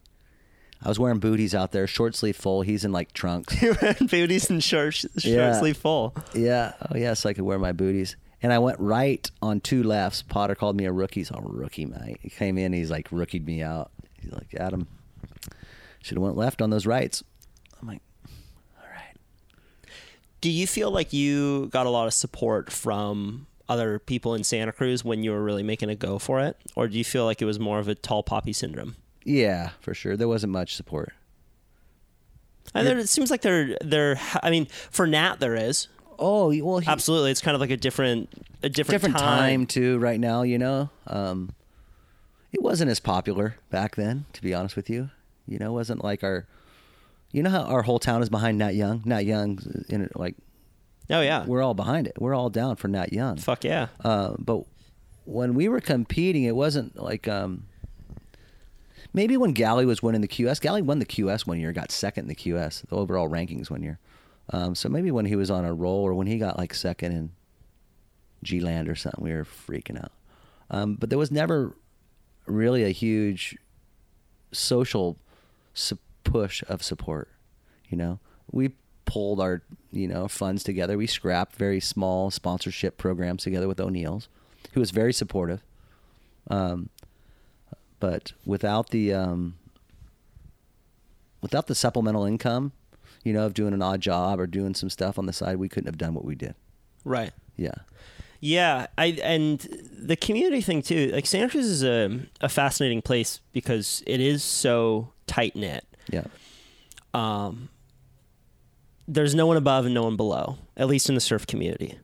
I was wearing booties out there, short sleeve full. He's in like trunks. (laughs) You were in booties and short, short Yeah. sleeve full. yeah. Oh, yeah. So I could wear my booties. And I went right on two lefts. Potter called me a rookie. He's a rookie, mate. He came in. He's like rookied me out. He's like, Adam, should have went left on those rights. I'm like, all right. Do you feel like you got a lot of support from other people in Santa Cruz when you were really making a go for it, or do you feel like it was more of a tall poppy syndrome? Yeah, for sure. There wasn't much support. And there, it seems like there, there. I mean, for Nat, there is Oh, well, he, absolutely. It's kind of like a different, a different, different time. too. Right now, you know, um, it wasn't as popular back then. To be honest with you, you know, it wasn't like our. You know how our whole town is behind Nat Young. Nat Young, in it, like Oh yeah, we're all behind it. We're all down for Nat Young. fuck yeah. Uh, but when we were competing, it wasn't like um, maybe when Galley was winning the QS. Galley won the QS one year, got second in the QS, the overall rankings one year. Um, so maybe when he was on a roll or when he got like second in G Land or something, we were freaking out. Um, but there was never really a huge social su- push of support. You know, we pulled our you know funds together. We scrapped very small sponsorship programs together with O'Neill's, who was very supportive. Um, but without the um, without the supplemental income, you know, of doing an odd job or doing some stuff on the side, we couldn't have done what we did. Right. Yeah. Yeah, I and the community thing too. Like Santa Cruz is a a fascinating place because it is so tight knit. Yeah. Um, there's no one above and no one below, at least in the surf community,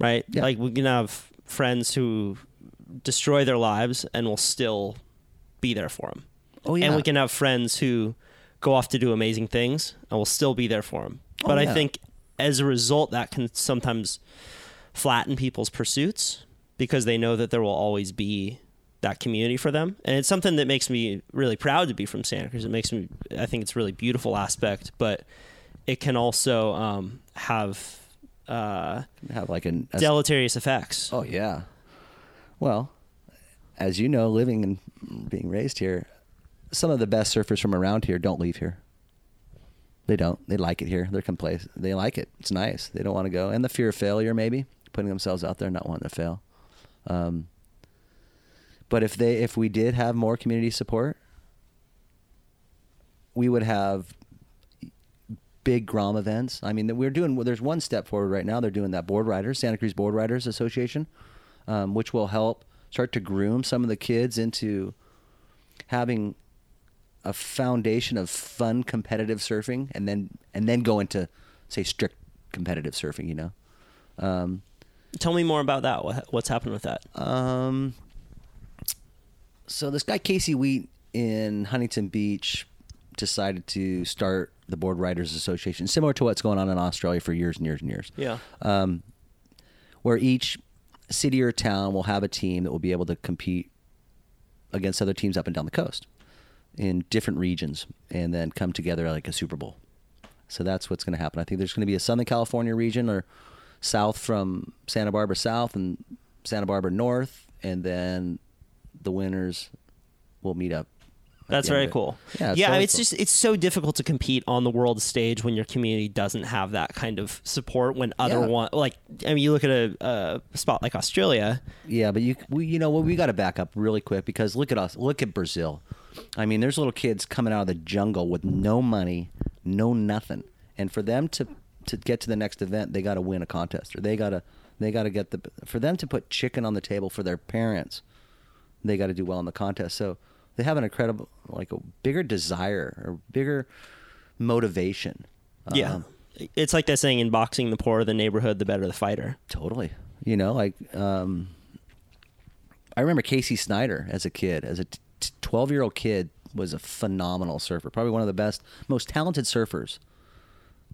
right? Yeah. Like we can have friends who destroy their lives and will still be there for them. Oh yeah. And we can have friends who go off to do amazing things and will still be there for them. Oh, But I think as a result, that can sometimes flatten people's pursuits because they know that there will always be that community for them. And it's something that makes me really proud to be from Santa Cruz. It makes me, I think it's a really beautiful aspect, but it can also um, have uh, Have like an a, deleterious effects. Oh yeah. Well, as you know, living and being raised here, some of the best surfers from around here don't leave here. They don't. They like it here. They're complacent. They like it. It's nice. They don't want to go. And the fear of failure, maybe putting themselves out there, and not wanting to fail. Um, but if they, if we did have more community support, we would have big Grom events. I mean, we're doing. There's one step forward right now. They're doing that board riders, Santa Cruz Board Riders Association, um, which will help start to groom some of the kids into having a foundation of fun competitive surfing, and then and then go into say strict competitive surfing. You know. Um, Tell me more about that. What, what's happened with that? um, so this guy Casey Wheat in Huntington Beach decided to start the Board Riders Association, similar to what's going on in Australia for years and years and years. Yeah. Um, where each city or town will have a team that will be able to compete against other teams up and down the coast in different regions, and then come together like a Super Bowl. So that's what's going to happen. I think there's going to be a Southern California region or south from Santa Barbara South and Santa Barbara North, and then the winners will meet up. That's very cool. Yeah, yeah. really It's cool. just it's so difficult to compete on the world stage when your community doesn't have that kind of support. When other Yeah. one like I mean, you look at a, a spot like Australia. Yeah, but you we, you know what we got to back up really quick because look at us, look at Brazil. I mean, there's little kids coming out of the jungle with no money, no nothing, and for them to to get to the next event, they got to win a contest or they got to they got to get the for them to put chicken on the table for their parents, they got to do well in the contest. So they have an incredible like a bigger desire or bigger motivation. Yeah. Um, it's like that saying in boxing: the poorer the neighborhood, the better the fighter. Totally. You know, like um, I remember Casey Snyder as a kid, as a twelve-year-old kid, was a phenomenal surfer. Probably one of the best, most talented surfers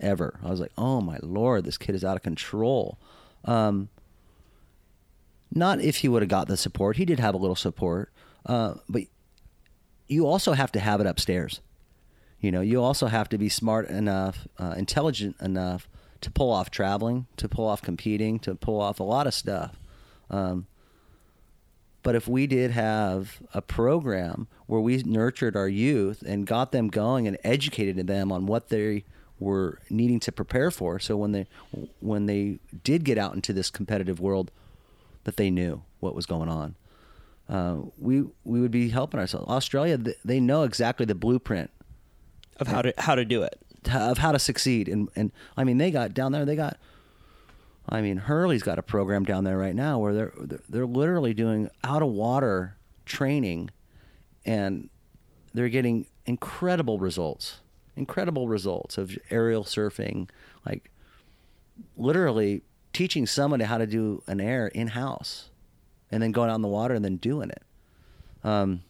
ever. I was like, oh my lord, this kid is out of control. Um, not if he would have got the support. He did have a little support, uh, but you also have to have it upstairs. You know, you also have to be smart enough, uh, intelligent enough to pull off traveling, to pull off competing, to pull off a lot of stuff. Um, but if we did have a program where we nurtured our youth and got them going and educated them on what they were needing to prepare for, so when they when they did get out into this competitive world, that they knew what was going on, uh, we we would be helping ourselves. Australia, they know exactly the blueprint Of how to how to do it. of how to succeed. And and I mean, they got down there. They got. I mean, Hurley's got a program down there right now where they're they're, literally doing out of water training, and they're getting incredible results. Incredible results of aerial surfing, like literally teaching somebody how to do an air in house, and then going out in the water and then doing it. Um,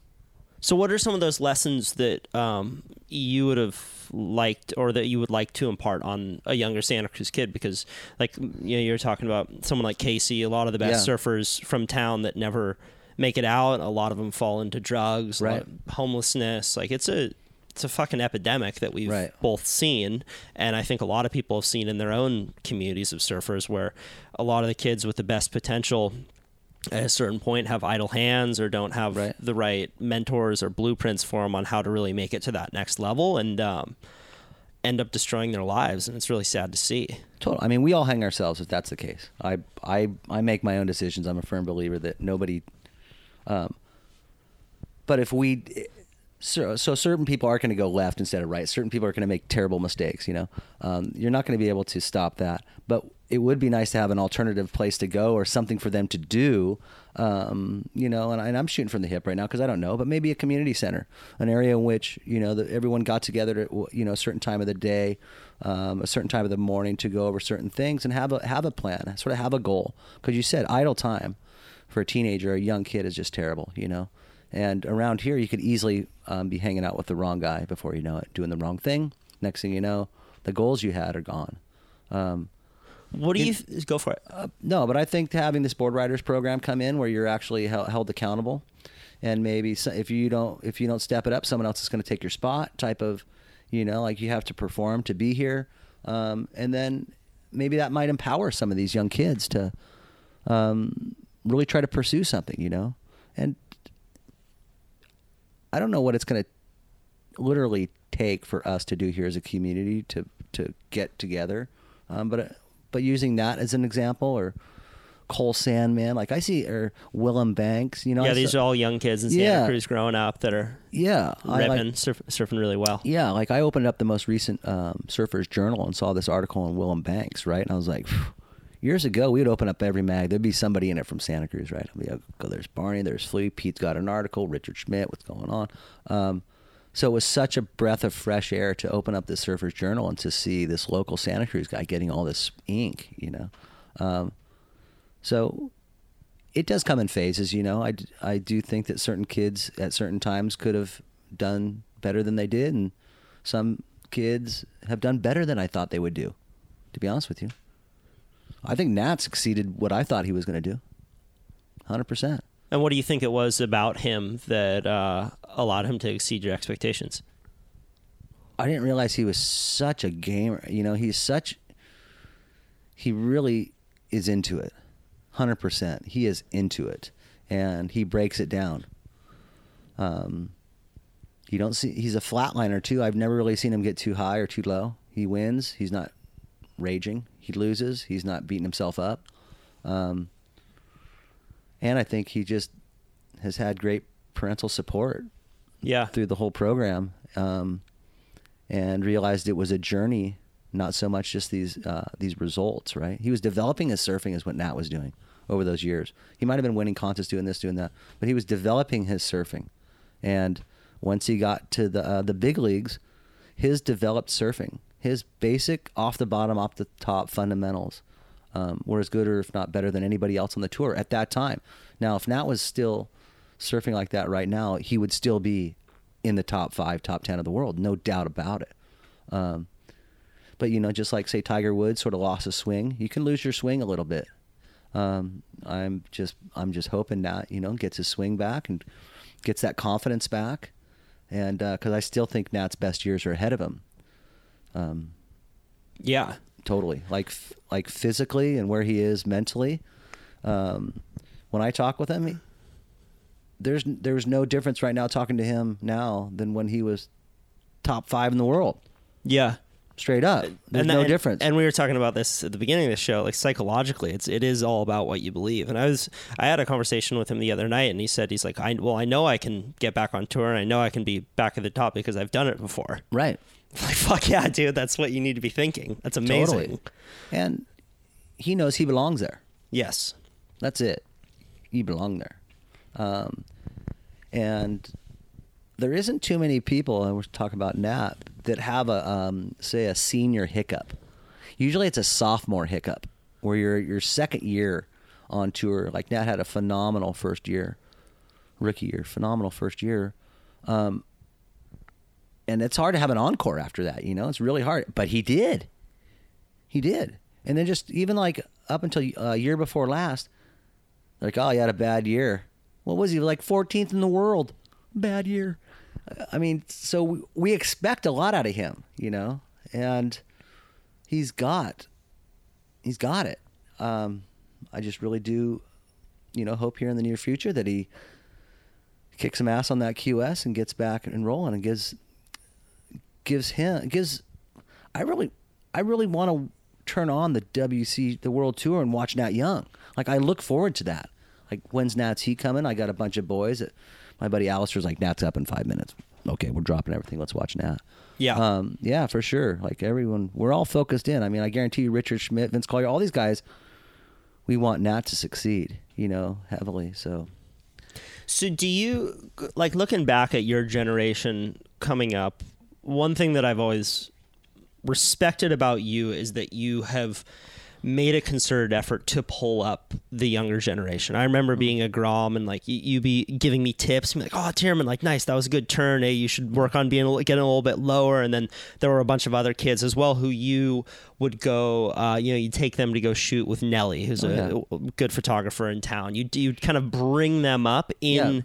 So, what are some of those lessons that um, you would have liked, or that you would like to impart on a younger Santa Cruz kid? Because, like, you know, you're talking about someone like Casey. A lot of the best Yeah. surfers from town that never make it out. A lot of them fall into drugs, Right. homelessness. Like, it's a it's a fucking epidemic that we've Right. both seen, and I think a lot of people have seen in their own communities of surfers, where a lot of the kids with the best potential at a certain point have idle hands or don't have Right. the right mentors or blueprints for them on how to really make it to that next level and um, end up destroying their lives and it's really sad to see Total. I mean, we all hang ourselves if that's the case. I I I make my own decisions. I'm a firm believer that nobody. Um, but if we, so, so certain people are going to go left instead of right. Certain people are going to make terrible mistakes. You know, um, you're not going to be able to stop that. But it would be nice to have an alternative place to go or something for them to do. Um, you know, and, and I'm shooting from the hip right now because I don't know, but maybe a community center, an area in which you know that everyone got together at you know a certain time of the day, um, a certain time of the morning to go over certain things and have a have a plan, sort of have a goal. Because you said idle time for a teenager, or a young kid is just terrible. You know. And around here, you could easily um, be hanging out with the wrong guy before you know it, doing the wrong thing. Next thing you know, the goals you had are gone. Um, What do you th- go for it? no, but I think having this board riders program come in where you're actually held, held accountable, and maybe so, if you don't if you don't step it up, someone else is going to take your spot. Type of, you know, like you have to perform to be here, um, and then maybe that might empower some of these young kids to um, really try to pursue something. You know, and I don't know what it's going to literally take for us to do here as a community to to get together. Um, but but using that as an example, or Cole Sandman, like I see, or Willem Banks, you know, yeah, I these saw- are all young kids in Santa Yeah. Cruz growing up that are yeah, ripping, like, surf, surfing really well. yeah, like I opened up the most recent um, Surfers Journal and saw this article on Willem Banks, right? And I was like, phew. years ago, we would open up every mag. There'd be somebody in it from Santa Cruz, right? I'd be like, oh, there's Barney, there's Flea, Pete's got an article, Richard Schmidt, what's going on? Um, so it was such a breath of fresh air to open up the Surfers Journal and to see this local Santa Cruz guy getting all this ink, you know. Um, so it does come in phases, you know. I, I do think that certain kids at certain times could have done better than they did, and some kids have done better than I thought they would do. To be honest with you, I think Nat succeeded what I thought he was going to do. Hundred percent. And what do you think it was about him that uh, allowed him to exceed your expectations? I didn't realize he was such a gamer. You know, he's such. He really is into it, hundred percent. He is into it, and he breaks it down. Um, you don't see. He's a flatliner too. I've never really seen him get too high or too low. He wins. He's not raging. He loses. He's not beating himself up. Um, and I think he just has had great parental support Yeah. through the whole program um, and realized it was a journey, not so much just these uh, these results. Right? He was developing his surfing, is what Nat was doing over those years. He might have been winning contests, doing this, doing that, but he was developing his surfing. And once he got to the uh, the big leagues, his developed surfing, his basic off the bottom, off the top fundamentals. Um, were as good or if not better than anybody else on the tour at that time. Now, if Nat was still surfing like that right now, he would still be in the top five, top ten of the world, no doubt about it. Um, but you know, just like say Tiger Woods sort of lost his swing, you can lose your swing a little bit. Um, I'm just I'm just hoping Nat you know gets his swing back and gets that confidence back, and because I still think Nat's best years are ahead of him. Um, Yeah. Totally like f- like physically and where he is mentally um, when i talk with him he, there's there's no difference right now talking to him now than when he was top five in the world Yeah. straight up there's and no that- difference And we were talking about this at the beginning of the show. Like psychologically, it's it is all about what you believe. And I was I had a conversation with him the other night, and he said he's like, I well, I know I can get back on tour, and I know I can be back at the top because I've done it before. right (laughs) Like fuck yeah, dude, that's what you need to be thinking. That's amazing. totally and he knows he belongs there Yes. That's it. You belong there. Um, and there isn't too many people, and we're talking about Nat, that have a um, say a senior hiccup. Usually, it's a sophomore hiccup where you're your second year on tour. Like Nat had a phenomenal first year, rookie year, phenomenal first year. Um, and it's hard to have an encore after that. You know, it's really hard. But he did. He did. And then just even like up until a year before last, like, oh, he had a bad year. What was he like 14th in the world? Bad year. I mean, so we, we expect a lot out of him, you know, and he's got, he's got it. Um, I just really do, you know, hope here in the near future that he kicks some ass on that QS and gets back and rolling and gives, gives him, gives, I really, I really want to turn on the WC, the World Tour and watch Nat Young. Like, I look forward to that. Like, when's Nat's he coming? I got a bunch of boys that my buddy Alistair's like, Nat's up in five minutes. Okay, we're dropping everything. Let's watch Nat. Yeah. Um, yeah, for sure. Like everyone, we're all focused in. I mean, I guarantee you, Richard Schmidt, Vince Collier, all these guys, we want Nat to succeed, you know, heavily. So, So do you like looking back at your generation coming up? One thing that I've always respected about you is that you have made a concerted effort to pull up the younger generation. I remember Mm-hmm. being a Grom and like you, you be giving me tips, and be like, "Oh, Thiermann, like nice, that was a good turn. Hey, you should work on being getting a little bit lower." And then there were a bunch of other kids as well who you would go, uh, you know, you take them to go shoot with Nelly, who's Oh, a good photographer in town. You you kind of bring them up in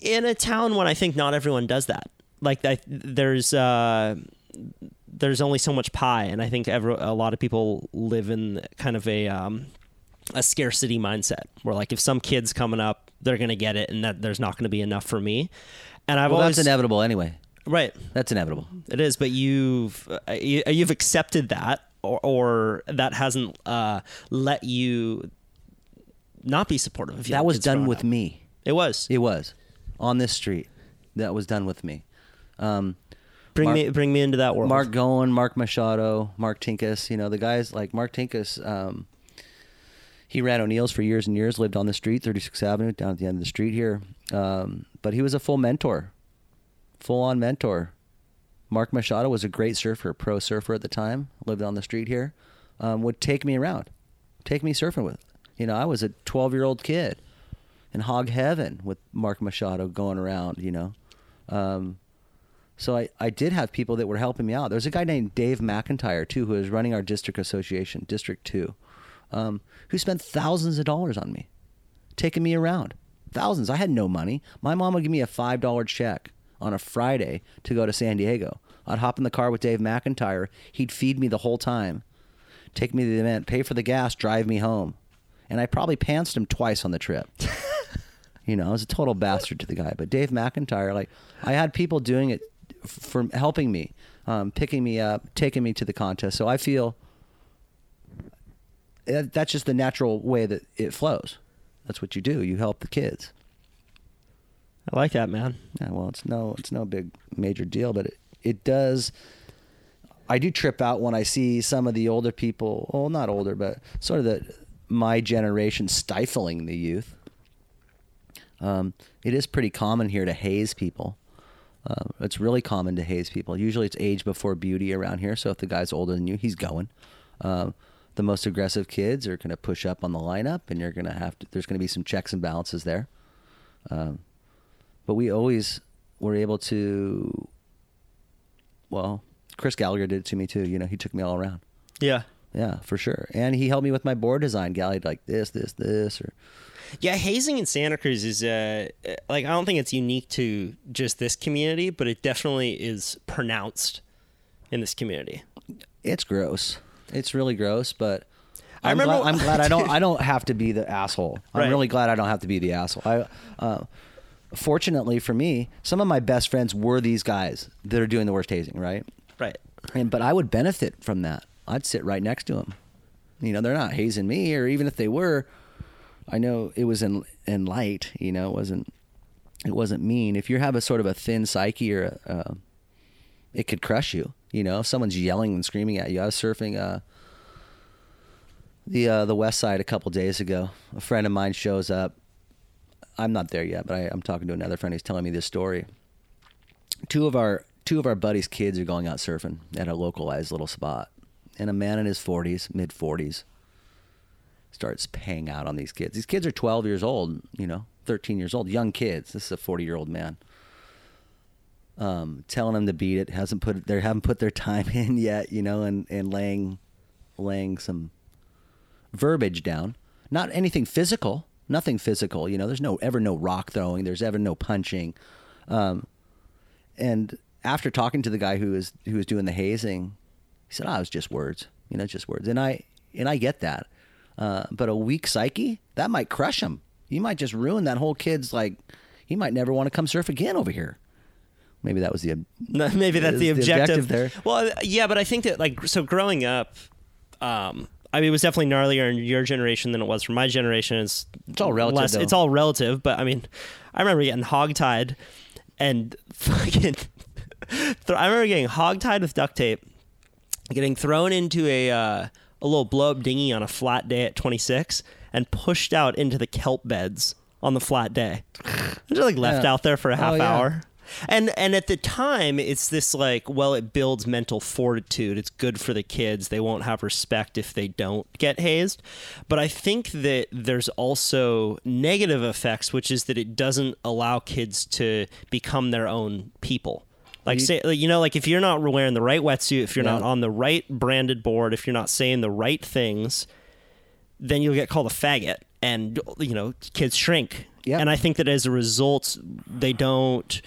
in a town when I think not everyone does that. Like I, there's. Uh, there's only so much pie, and I think every, a lot of people live in kind of a um, a scarcity mindset where like if some kid's coming up, they're gonna get it, and that there's not gonna be enough for me. And I've Well, always that's inevitable anyway. right, That's inevitable. it is, but you've uh, you, you've accepted that, or, or that hasn't uh, let you not be supportive. That was done with up. me. It was. It was on this street. That was done with me. Um, Bring Mark- me bring me into that world. Mark Goen, Mark Machado, Mark Tinkus, you know, the guys like Mark Tinkus, um, he ran O'Neill's for years and years, lived on the street, 36th Avenue, down at the end of the street here. Um, but he was a full mentor, full on mentor. Mark Machado was a great surfer, pro surfer at the time, lived on the street here, um, would take me around, take me surfing with. You know, I was a 12 year old kid in hog heaven with Mark Machado going around, you know. Um, so I, I did have people that were helping me out. There's a guy named Dave McIntyre too, who is running our district association, District Two, um, who spent thousands of dollars on me, taking me around. Thousands. I had no money. My mom would give me a five dollar check on a Friday to go to San Diego. I'd hop in the car with Dave McIntyre. He'd feed me the whole time, take me to the event, pay for the gas, drive me home, and I probably pantsed him twice on the trip. (laughs) You know, I was a total bastard to the guy. But Dave McIntyre, like, I had people doing it for helping me, um, picking me up, taking me to the contest. So I feel that's just the natural way that it flows. That's what you do. You help the kids. I like that, man. Yeah, well, it's no, it's no big major deal, but it, it does. I do trip out when I see some of the older people. Well, not older, but sort of the my generation stifling the youth. Um, it is pretty common here to haze people. Uh, it's really common to haze people. Usually, it's age before beauty around here. So if the guy's older than you, he's going. Um, the most aggressive kids are going to push up on the lineup, and you're going to have to. There's going to be some checks and balances there. Um, but we always were able to. Well, Chris Gallagher did it to me too. You know, he took me all around. Yeah. Yeah, for sure. And he helped me with my board design. Galley like this, this, this, or Yeah, hazing in Santa Cruz is uh like I don't think it's unique to just this community, but it definitely is pronounced in this community. it's gross. It's really gross, but I I'm, remember- glad, I'm glad I don't I (laughs) don't have to be the asshole. I'm Right. really glad I don't have to be the asshole. I uh, fortunately for me, some of my best friends were these guys that are doing the worst hazing, right? Right. And but I would benefit from that. I'd sit right next to them. You know, they're not hazing me, or even if they were, I know it was in in light. You know, it wasn't it wasn't mean. If you have a sort of a thin psyche, or uh, it could crush you. You know, if someone's yelling and screaming at you. I was surfing uh, the uh, the west side a couple days ago. A friend of mine shows up. I'm not there yet, but I, I'm talking to another friend who's telling me this story. Two of our two of our buddies' kids are going out surfing at a localized little spot, and a man in his 40s, mid 40s, starts paying out on these kids. These kids are 12 years old, you know, 13 years old, young kids. This is a 40 year old man. Um, telling them to beat it. Hasn't put they haven't put their time (laughs) in yet, you know, and and laying laying some verbiage down. Not anything physical. Nothing physical. You know, there's no ever no rock throwing. There's ever no punching. Um, and after talking to the guy who was who was doing the hazing, he said, "Oh, it was just words. You know, just words." And I and I get that. Uh, but a weak psyche that might crush him. He might just ruin that whole kid's like. He might never want to come surf again over here. Maybe that was the (laughs) Maybe that's the the objective. objective there. Well, yeah, but I think that like so growing up, um, I mean, it was definitely gnarlier in your generation than it was for my generation. It's It's all relative, less- It's all relative, but I mean, I remember getting hogtied and (laughs) fucking. I remember getting hogtied with duct tape, getting thrown into a uh, a little blow up dinghy on a flat day at 26, and pushed out into the kelp beds on the flat day. (laughs) Just like left Yeah. out there for a oh, half Oh, yeah. hour. And and at the time, it's this like, well, it builds mental fortitude. It's good for the kids. They won't have respect if they don't get hazed. But I think that there's also negative effects, which is that it doesn't allow kids to become their own people. Like say, you know, like if you're not wearing the right wetsuit, if you're Yeah. not on the right branded board, if you're not saying the right things, then you'll get called a faggot, and you know, kids shrink. Yeah. And I think that as a result, they don't.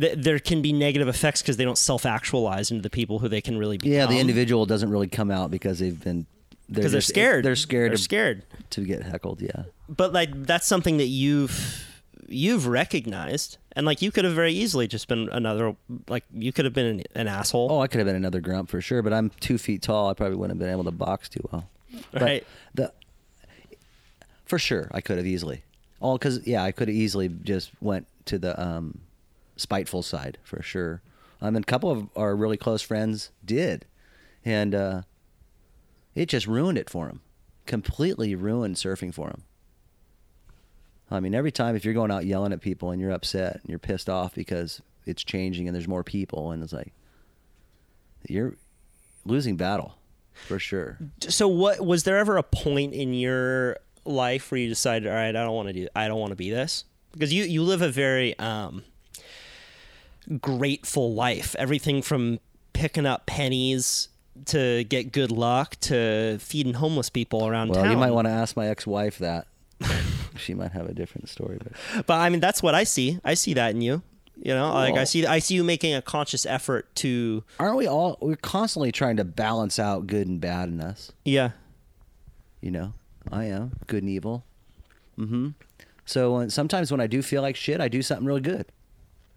th- There can be negative effects because they don't self-actualize into the people who they can really become. Yeah, the individual doesn't really come out because they've been because they're just- scared. They're scared. They're to, scared. to get heckled. Yeah. But like that's something that you've you've recognized, and like you could have very easily just been another. Like you could have been an, an asshole. Oh, I could have been another grump for sure, but I'm two feet tall. I probably wouldn't have been able to box too well. But Right. The for sure, I could have easily. Oh, because yeah, I could have easily just went to the um, spiteful side for sure. Um, and a couple of our really close friends did, and uh, it just ruined it for him. Completely ruined surfing for him. I mean, every time if you're going out yelling at people and you're upset and you're pissed off because it's changing and there's more people and it's like you're losing battle for sure. So what was there ever a point in your life where you decided, all right, I don't want to do, I don't want to be this because you you live a very um, grateful life. Everything from picking up pennies to get good luck to feeding homeless people around Well, town. you might want to ask my ex-wife that. She might have a different story, but But I mean, that's what I see. I see that in you. You know, like I see, I see you making a conscious effort to, aren't we all? We're constantly trying to balance out good and bad in us. yeah, You know, I am good and evil. Mm-hmm. So when, sometimes when I do feel like shit, I do something really good,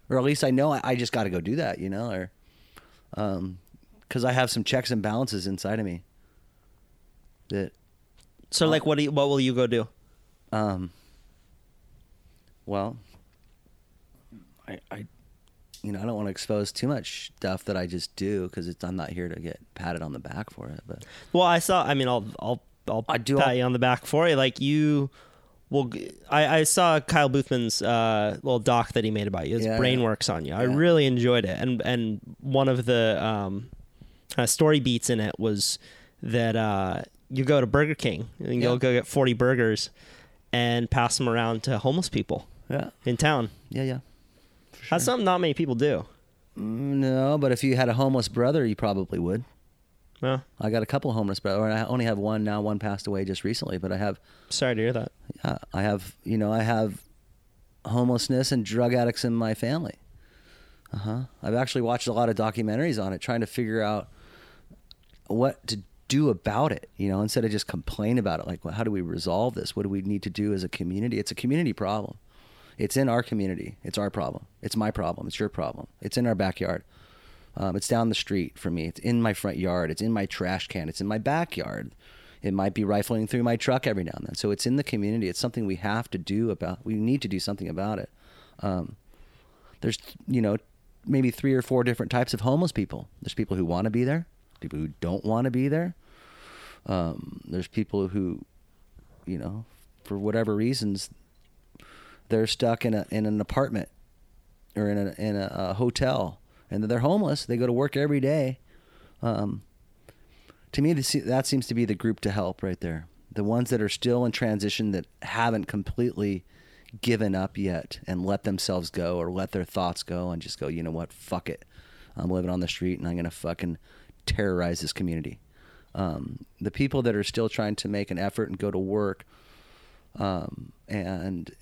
or at least I know I, I just got to go do that. You know, or um, because I have some checks and balances inside of me. That So like, what do you, what will you go do? Um. Well, I, I, you know, I don't want to expose too much stuff that I just do because I'm not here to get patted on the back for it. But Well, I saw. I mean, I'll I'll I'll I do pat all- you on the back for it. Like you will. I saw Kyle Boothman's uh, little doc that he made about you. His Yeah, brain yeah. works on you. I really enjoyed it, and and one of the um, uh, story beats in it was that uh, you go to Burger King and you'll go get forty burgers and pass them around to homeless people yeah, in town. yeah, yeah. That's something not many people do. Mm, No, but if you had a homeless brother, you probably would. Well, I got a couple of homeless brothers. I only have one now. One passed away just recently, but I have, sorry to hear that. yeah, I have, you know, I have homelessness and drug addicts in my family. Uh huh. I've actually watched a lot of documentaries on it, trying to figure out what to do about it. You know, instead of just complain about it, like, well, how do we resolve this? What do we need to do as a community? It's a community problem. It's in our community. It's our problem. It's my problem. It's your problem. It's in our backyard. Um, it's down the street for me. It's in my front yard. It's in my trash can. It's in my backyard. It might be rifling through my truck every now and then. So it's in the community. It's something we have to do about. We need to do something about it. Um, there's, you know, maybe three or four different types of homeless people. There's people who want to be there. People who don't want to be there. Um, there's people who, you know, for whatever reasons, they're stuck in a in an apartment or in a in a, a hotel and they're homeless. They go to work every day. Um, to me, this, that seems to be the group to help right there. The ones that are still in transition that haven't completely given up yet and let themselves go or let their thoughts go and just go, you know what, fuck it. I'm living on the street and I'm to fucking terrorize this community. Um, the people that are still trying to make an effort and go to work um, and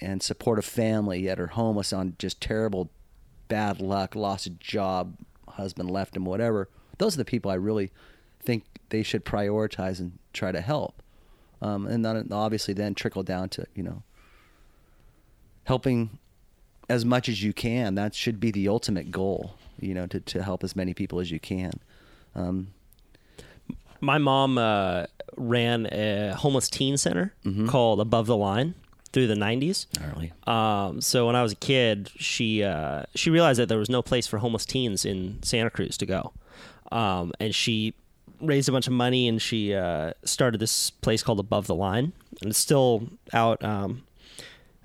and support a family yet are homeless on just terrible bad luck, lost a job, husband left him, whatever. Those are the people I really think they should prioritize and try to help. Um, and then obviously then trickle down to you know helping as much as you can. That should be the ultimate goal. You know to to help as many people as you can. Um, My mom uh, ran a homeless teen center Mm-hmm. called Above the Line through the 90s. gnarly. Um, so when I was a kid, she uh, she realized that there was no place for homeless teens in Santa Cruz to go, um, and she raised a bunch of money and she uh, started this place called Above the Line, and it's still out um,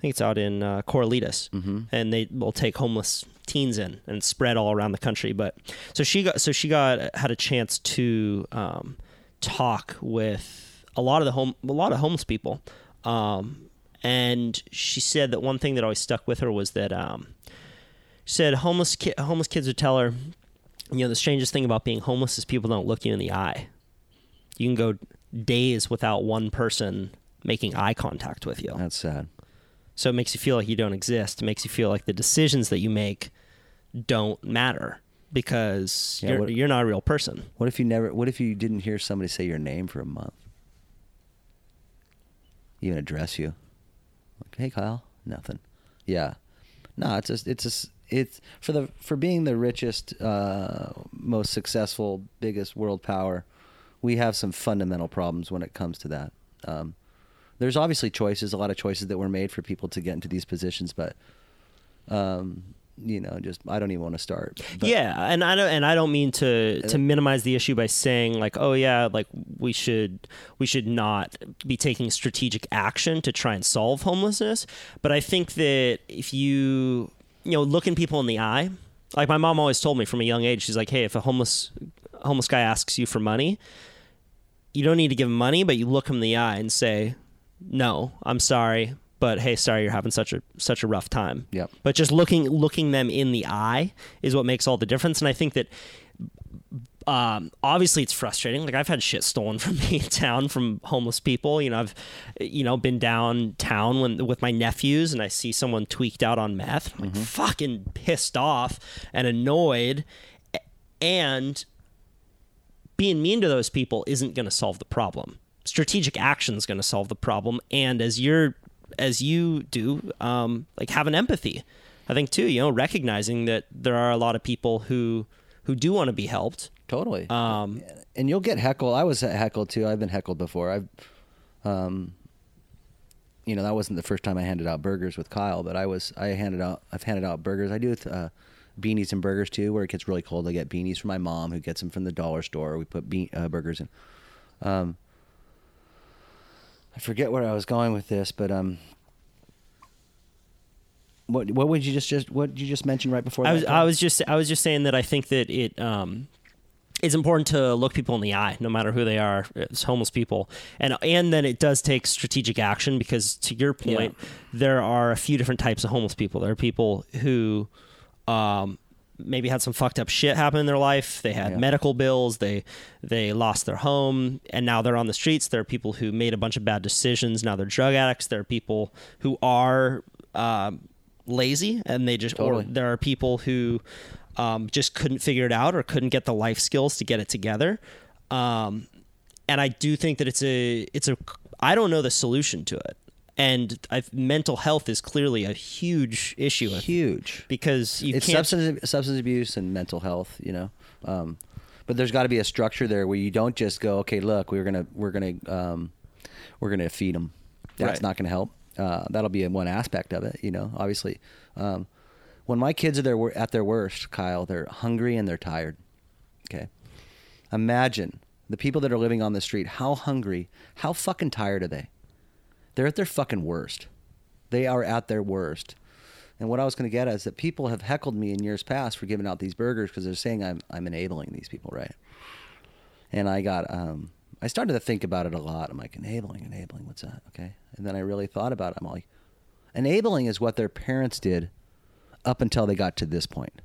I think it's out in uh, Corralitos, mm-hmm. and they will take homeless teens in and spread all around the country. But so she got so she got had a chance to um, talk with a lot of the home a lot of homeless people, um, and she said that one thing that always stuck with her was that um, she said homeless ki- homeless kids would tell her, you know, the strangest thing about being homeless is people don't look you in the eye. You can go days without one person making eye contact with you. That's sad. So it makes you feel like you don't exist. It makes you feel like the decisions that you make don't matter because Yeah, you're, what- you're not a real person. What if you never? What if you didn't hear somebody say your name for a month? Even address you? Like, hey, Kyle. Nothing. Yeah. No, it's just it's just it's for the for being the richest, uh, most successful, biggest world power. We have some fundamental problems when it comes to that. Um, there's obviously choices, a lot of choices that were made for people to get into these positions, but um, you know, just I don't even want to start. But- yeah, and I don't and I don't mean to to minimize the issue by saying like, oh yeah, like we should we should not be taking strategic action to try and solve homelessness. But I think that if you you know looking people in the eye, like my mom always told me from a young age, she's like, hey, if a homeless homeless guy asks you for money, you don't need to give him money, but you look him in the eye and say, no, I'm sorry. But hey, sorry you're having such a such a rough time. Yep. But just looking looking them in the eye is what makes all the difference. And I think that um, obviously it's frustrating. Like I've had shit stolen (laughs) from me in town from homeless people. You know, I've you know been downtown when with my nephews and I see someone tweaked out on meth. I'm like fucking pissed off and annoyed, and being mean to those people isn't going to solve the problem. Strategic action is going to solve the problem. And as you're, as you do, um, like have an empathy. I think too, you know, recognizing that there are a lot of people who who do want to be helped. Totally. Um, and you'll get heckled. I was heckled too. I've been heckled before. I've, um, you know, that wasn't the first time I handed out burgers with Kyle, but I was I handed out I've handed out burgers. I do with uh, beanies and burgers too. Where it gets really cold, I get beanies from my mom, who gets them from the dollar store. We put be- uh, burgers in. Um, I forget where I was going with this, but um. What what would you just just what did you just mention right before I that? was I was just I was just saying that I think that it um it's important to look people in the eye, no matter who they are, as homeless people, and and then it does take strategic action because, to your point, there are a few different types of homeless people. There are people who, um, maybe had some fucked up shit happen in their life. They had Yeah. medical bills. They they lost their home, and now they're on the streets. There are people who made a bunch of bad decisions. Now they're drug addicts. There are people who are um, lazy, and they just Totally. or there are people who um, just couldn't figure it out or couldn't get the life skills to get it together. Um, and I do think that it's a it's a I don't know the solution to it. And I've, mental health is clearly a huge issue huge. because you it's can't. substance substance abuse and mental health, you know. Um, but there's got to be a structure there where you don't just go, okay, look, we're gonna we're gonna um, we're gonna feed them. That's Right. not gonna help. Uh, that'll be one aspect of it, you know. Obviously, um, when my kids are their, at their worst, Kyle, they're hungry and they're tired. Okay, imagine the people that are living on the street. How hungry? How fucking tired are they? They're at their fucking worst. They are at their worst. And what I was going to get at is that people have heckled me in years past for giving out these burgers because they're saying I'm I'm enabling these people, right? And I got um I started to think about it a lot. I'm like enabling, enabling. What's that? Okay. And then I really thought about it. I'm like, enabling is what their parents did up until they got to this point.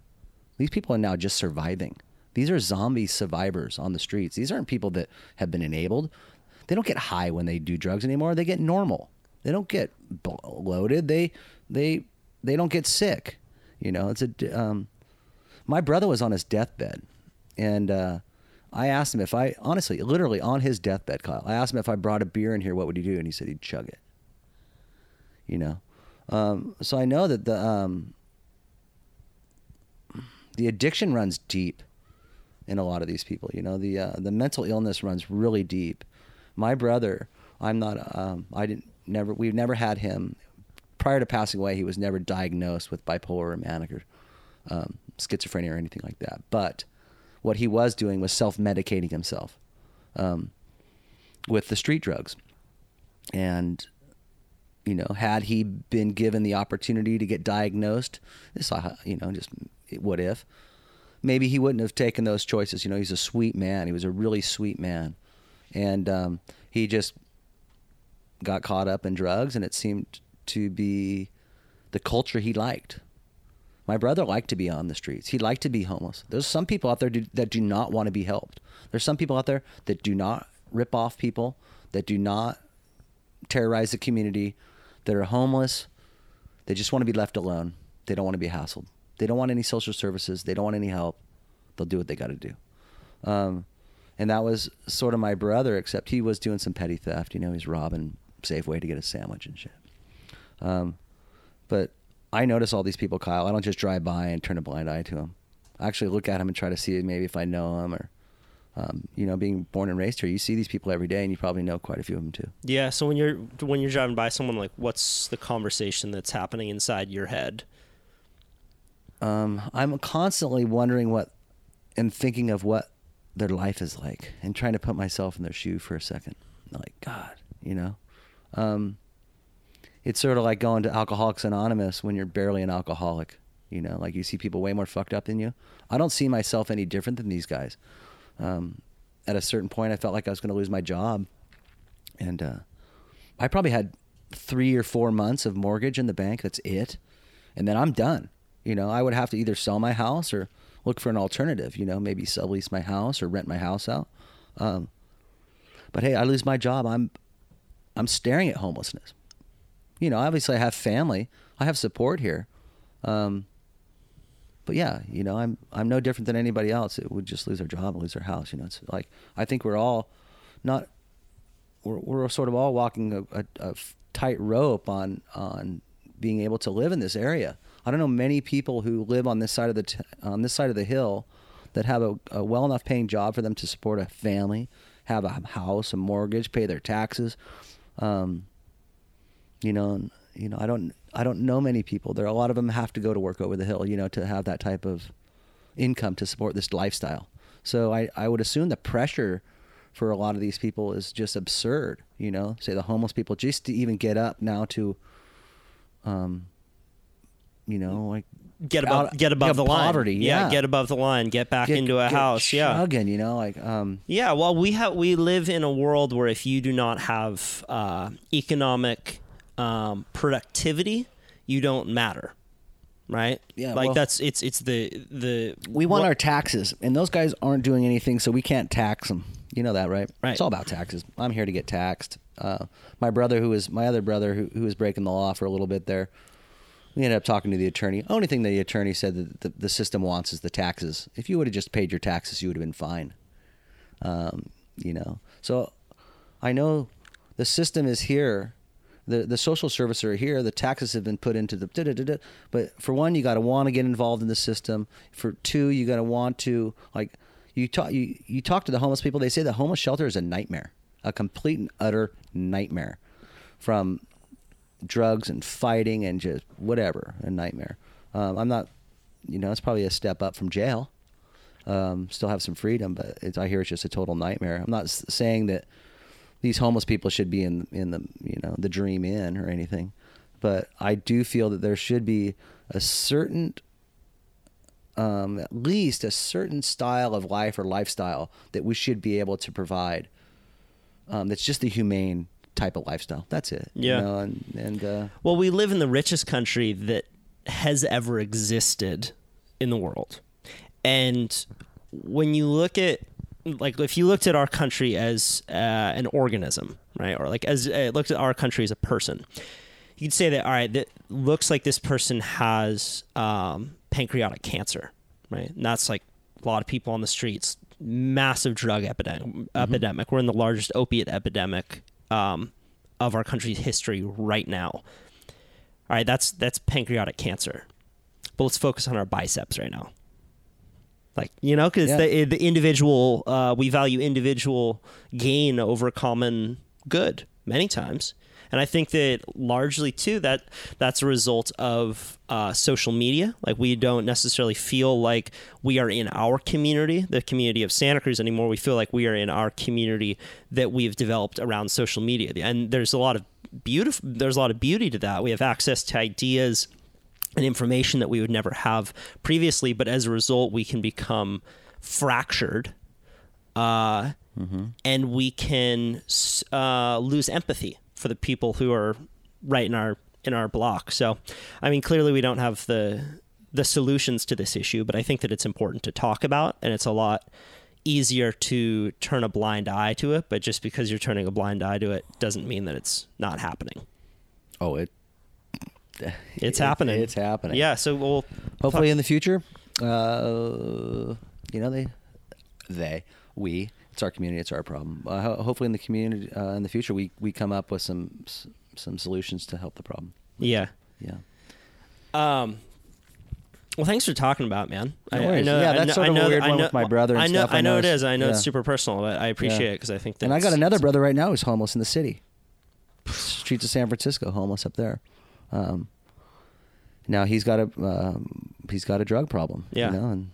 These people are now just surviving. These are zombie survivors on the streets. These aren't people that have been enabled. They don't get high when they do drugs anymore. They get normal. They don't get bloated. They they they don't get sick. You know, it's a. Um, my brother was on his deathbed, and uh, I asked him if I honestly, literally on his deathbed, Kyle. I asked him if I brought a beer in here, what would he do? And he said he'd chug it. You know, um, so I know that the um, the addiction runs deep in a lot of these people. You know, the uh, the mental illness runs really deep. My brother, I'm not. Um, I didn't never. We've never had him. Prior to passing away, he was never diagnosed with bipolar or manic or um, schizophrenia or anything like that. But what he was doing was self medicating himself um, with the street drugs, and you know, had he been given the opportunity to get diagnosed, this, uh, you know, just what if, maybe he wouldn't have taken those choices. You know, he's a sweet man. He was a really sweet man, and um, he just got caught up in drugs, and it seemed to be the culture he liked. My brother liked to be on the streets. He liked to be homeless. There's some people out there do, that do not want to be helped. There's some people out there that do not rip off people, that do not terrorize the community, that are homeless. They just want to be left alone. They don't want to be hassled. They don't want any social services. They don't want any help. They'll do what they got to do. Um, and that was sort of my brother, except he was doing some petty theft. You know, he's robbing Safeway to get a sandwich and shit. Um, but I notice all these people, Kyle. I don't just drive by and turn a blind eye to them. I actually look at them and try to see maybe if I know them or, um, you know, being born and raised here, you see these people every day, and you probably know quite a few of them too. Yeah. So when you're when you're driving by someone, like, what's the conversation that's happening inside your head? Um, I'm constantly wondering what and thinking of what their life is like, and trying to put myself in their shoe for a second. Like God, you know. Um, it's sort of like going to Alcoholics Anonymous when you're barely an alcoholic. You know, like you see people way more fucked up than you. I don't see myself any different than these guys. Um, at a certain point, I felt like I was going to lose my job, and uh, I probably had three or four months of mortgage in the bank. That's it, and then I'm done. You know, I would have to either sell my house or look for an alternative. You know, maybe sublease my house or rent my house out. Um, but hey, I lose my job. I'm I'm staring at homelessness. You know, obviously I have family. I have support here. Um, but yeah, you know, I'm I'm no different than anybody else. It would just lose their job lose their house. You know, it's like I think we're all not we're we're sort of all walking a, a, a tight rope on on being able to live in this area. I don't know many people who live on this side of the t- on this side of the hill that have a, a well enough paying job for them to support a family, have a house, a mortgage, pay their taxes. Um, you know, you know, I don't I don't know many people. There are a lot of them have to go to work over the hill, you know, to have that type of income to support this lifestyle. So I, I would assume the pressure for a lot of these people is just absurd, you know, say the homeless people just to even get up now to um you know, like Get above Out- get above yeah, the line. poverty, yeah. Get above the line. Get back get- into a house. Yeah. chugging, you know, like um Yeah, well, we have we live in a world where if you do not have uh, economic um, productivity, you don't matter, right? Yeah, like well- that's it's it's the the we want what- our taxes, and those guys aren't doing anything, so we can't tax them. You know that, right? Right. It's all about taxes. I'm here to get taxed. Uh, my brother, who is my other brother, who, who was breaking the law for a little bit there, we ended up talking to the attorney. Only thing the attorney said that the, the system wants is the taxes. If you would have just paid your taxes, you would have been fine. Um, you know, so I know the system is here. The, the social services are here. The taxes have been put into the. Da, da, da. But for one, you got to want to get involved in the system. For two, you got to want to like you talk you, you talk to the homeless people. They say the homeless shelter is a nightmare, a complete and utter nightmare, from drugs and fighting and just whatever a nightmare. Um, I'm not, you know, it's probably a step up from jail. Um, still have some freedom, but I hear it's just a total nightmare. I'm not saying that these homeless people should be in in the you know the dream inn or anything, but I do feel that there should be a certain um, at least a certain style of life or lifestyle that we should be able to provide. Um, that's just the humane type of lifestyle. That's it. you Yeah. know, and and uh, Well, we live in the richest country that has ever existed in the world. And when you look at like if you looked at our country as uh, an organism, right? Or like as uh, looked at our country as a person. You could say that all right, that looks like this person has um, pancreatic cancer, right? And that's like a lot of people on the streets, massive drug epidemic. Epidemic. We're in the largest opiate epidemic um, of our country's history right now. All right, that's that's pancreatic cancer. But let's focus on our biceps right now. Like you know, because Yeah. the the individual uh, we value individual gain over common good many times. And I think that largely too that that's a result of uh, social media. Like we don't necessarily feel like we are in our community, the community of Santa Cruz anymore. We feel like we are in our community that we've developed around social media. And there's a lot of beautiful there's a lot of beauty to that. We have access to ideas and information that we would never have previously, but as a result we can become fractured uh, and we can uh, lose empathy for the people who are right in our in our block. So, I mean, clearly we don't have the the solutions to this issue, but I think that it's important to talk about, and it's a lot easier to turn a blind eye to it. But just because you're turning a blind eye to it doesn't mean that it's not happening. Oh, it. It's it- happening. It's happening. Yeah. So we'll Hopefully, in the future, uh, you know, they, they, we, it's our community, it's our problem. Uh, ho- hopefully, in the community, uh, in the future, we we come up with some s- some solutions to help the problem. yeah. Yeah. Um. Well, thanks for talking about, it, man. No I, I worries. know, Yeah, I that's know, sort I of a weird I one with my brother and I know, stuff. I I know know it it's- is. I know it's super personal, but I appreciate Yeah. it because I think that And I got another brother right now who's homeless in the city, streets of San Francisco, homeless up there. Um, now he's got a um, he's got a drug problem. Yeah. You know, and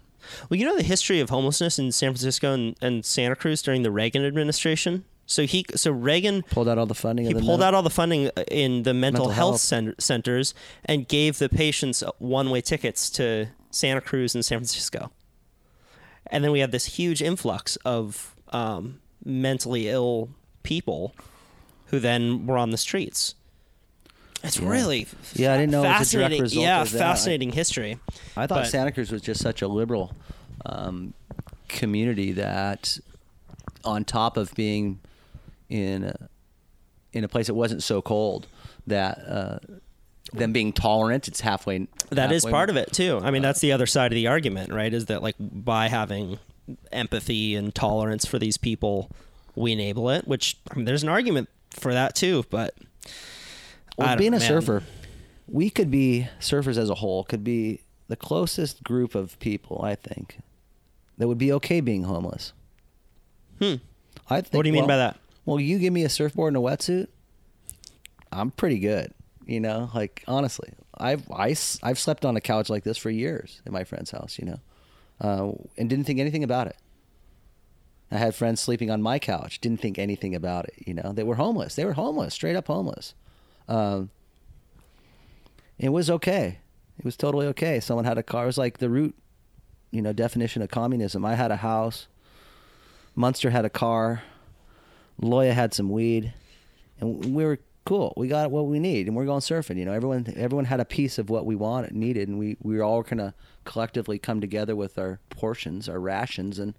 Well, you know the history of homelessness in San Francisco and, and Santa Cruz during the Reagan administration. So he, so Reagan pulled out all the funding. he the pulled out all the funding in the mental, Mental health, health. cen- centers and gave the patients one-way tickets to Santa Cruz and San Francisco. And then we had this huge influx of um, mentally ill people who then were on the streets. It's really Yeah, I didn't know it was a direct fascinating. yeah, of that. fascinating history. I thought But- Santa Cruz was just such a liberal um, community that, on top of being in a, in a place that wasn't so cold, that uh, them being tolerant, it's halfway. That is halfway- part of it too. I mean, that's the other side of the argument, right? Is that like by having empathy and tolerance for these people, we enable it. Which I mean, there's an argument for that too. But I Well, being a man. surfer, we could be surfers as a whole could be the closest group of people I think that would be okay being homeless. Hmm. I think. What do you mean by that? Well, you give me a surfboard and a wetsuit, I'm pretty good. You know, like honestly, I've I, have slept on a couch like this for years at my friend's house. You know, uh, and didn't think anything about it. I had friends sleeping on my couch, didn't think anything about it. You know, they were homeless. They were homeless, straight up homeless. Um, it was okay. It was totally okay. Someone had a car. It was like the root, you know, definition of communism. I had a house. Munster had a car. Loya had some weed, and we were cool. We got what we need, and we're going surfing. You know, everyone everyone had a piece of what we wanted, needed, and we we were all kind of collectively come together with our portions, our rations, and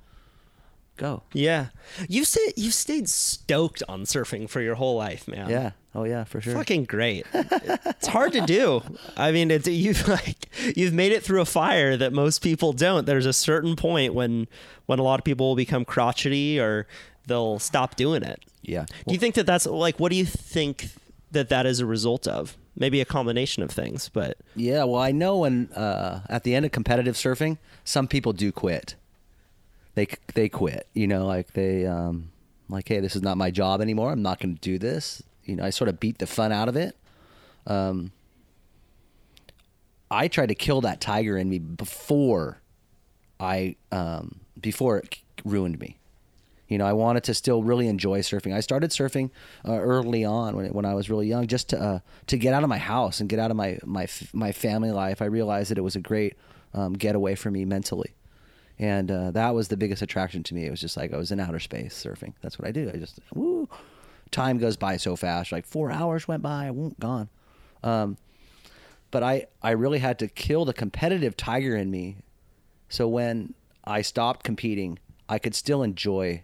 go. Yeah, you stayed you stayed stoked on surfing for your whole life, man. Yeah. Oh yeah, for sure. Fucking great. it's hard to do. I mean, it's you've (laughs) like you've made it through a fire that most people don't. There's a certain point when when a lot of people will become crotchety or they'll stop doing it. Yeah. Do you think that that's like what do you think that that is a result of? Maybe a combination of things, but Yeah, well, I know when uh, at the end of competitive surfing, some people do quit. They they quit, you know, like they um, like, hey, this is not my job anymore. I'm not going to do this. You know, I sort of beat the fun out of it. Um, I tried to kill that tiger in me before I um, before it ruined me. You know, I wanted to still really enjoy surfing. I started surfing uh, early on when when I was really young, just to uh, to get out of my house and get out of my my my family life. I realized that it was a great um, getaway for me mentally, and uh, that was the biggest attraction to me. It was just like I was in outer space surfing. That's what I do. I just woo. Time goes by so fast. Like four hours went by, gone. Um, but I I really had to kill the competitive tiger in me so when I stopped competing, I could still enjoy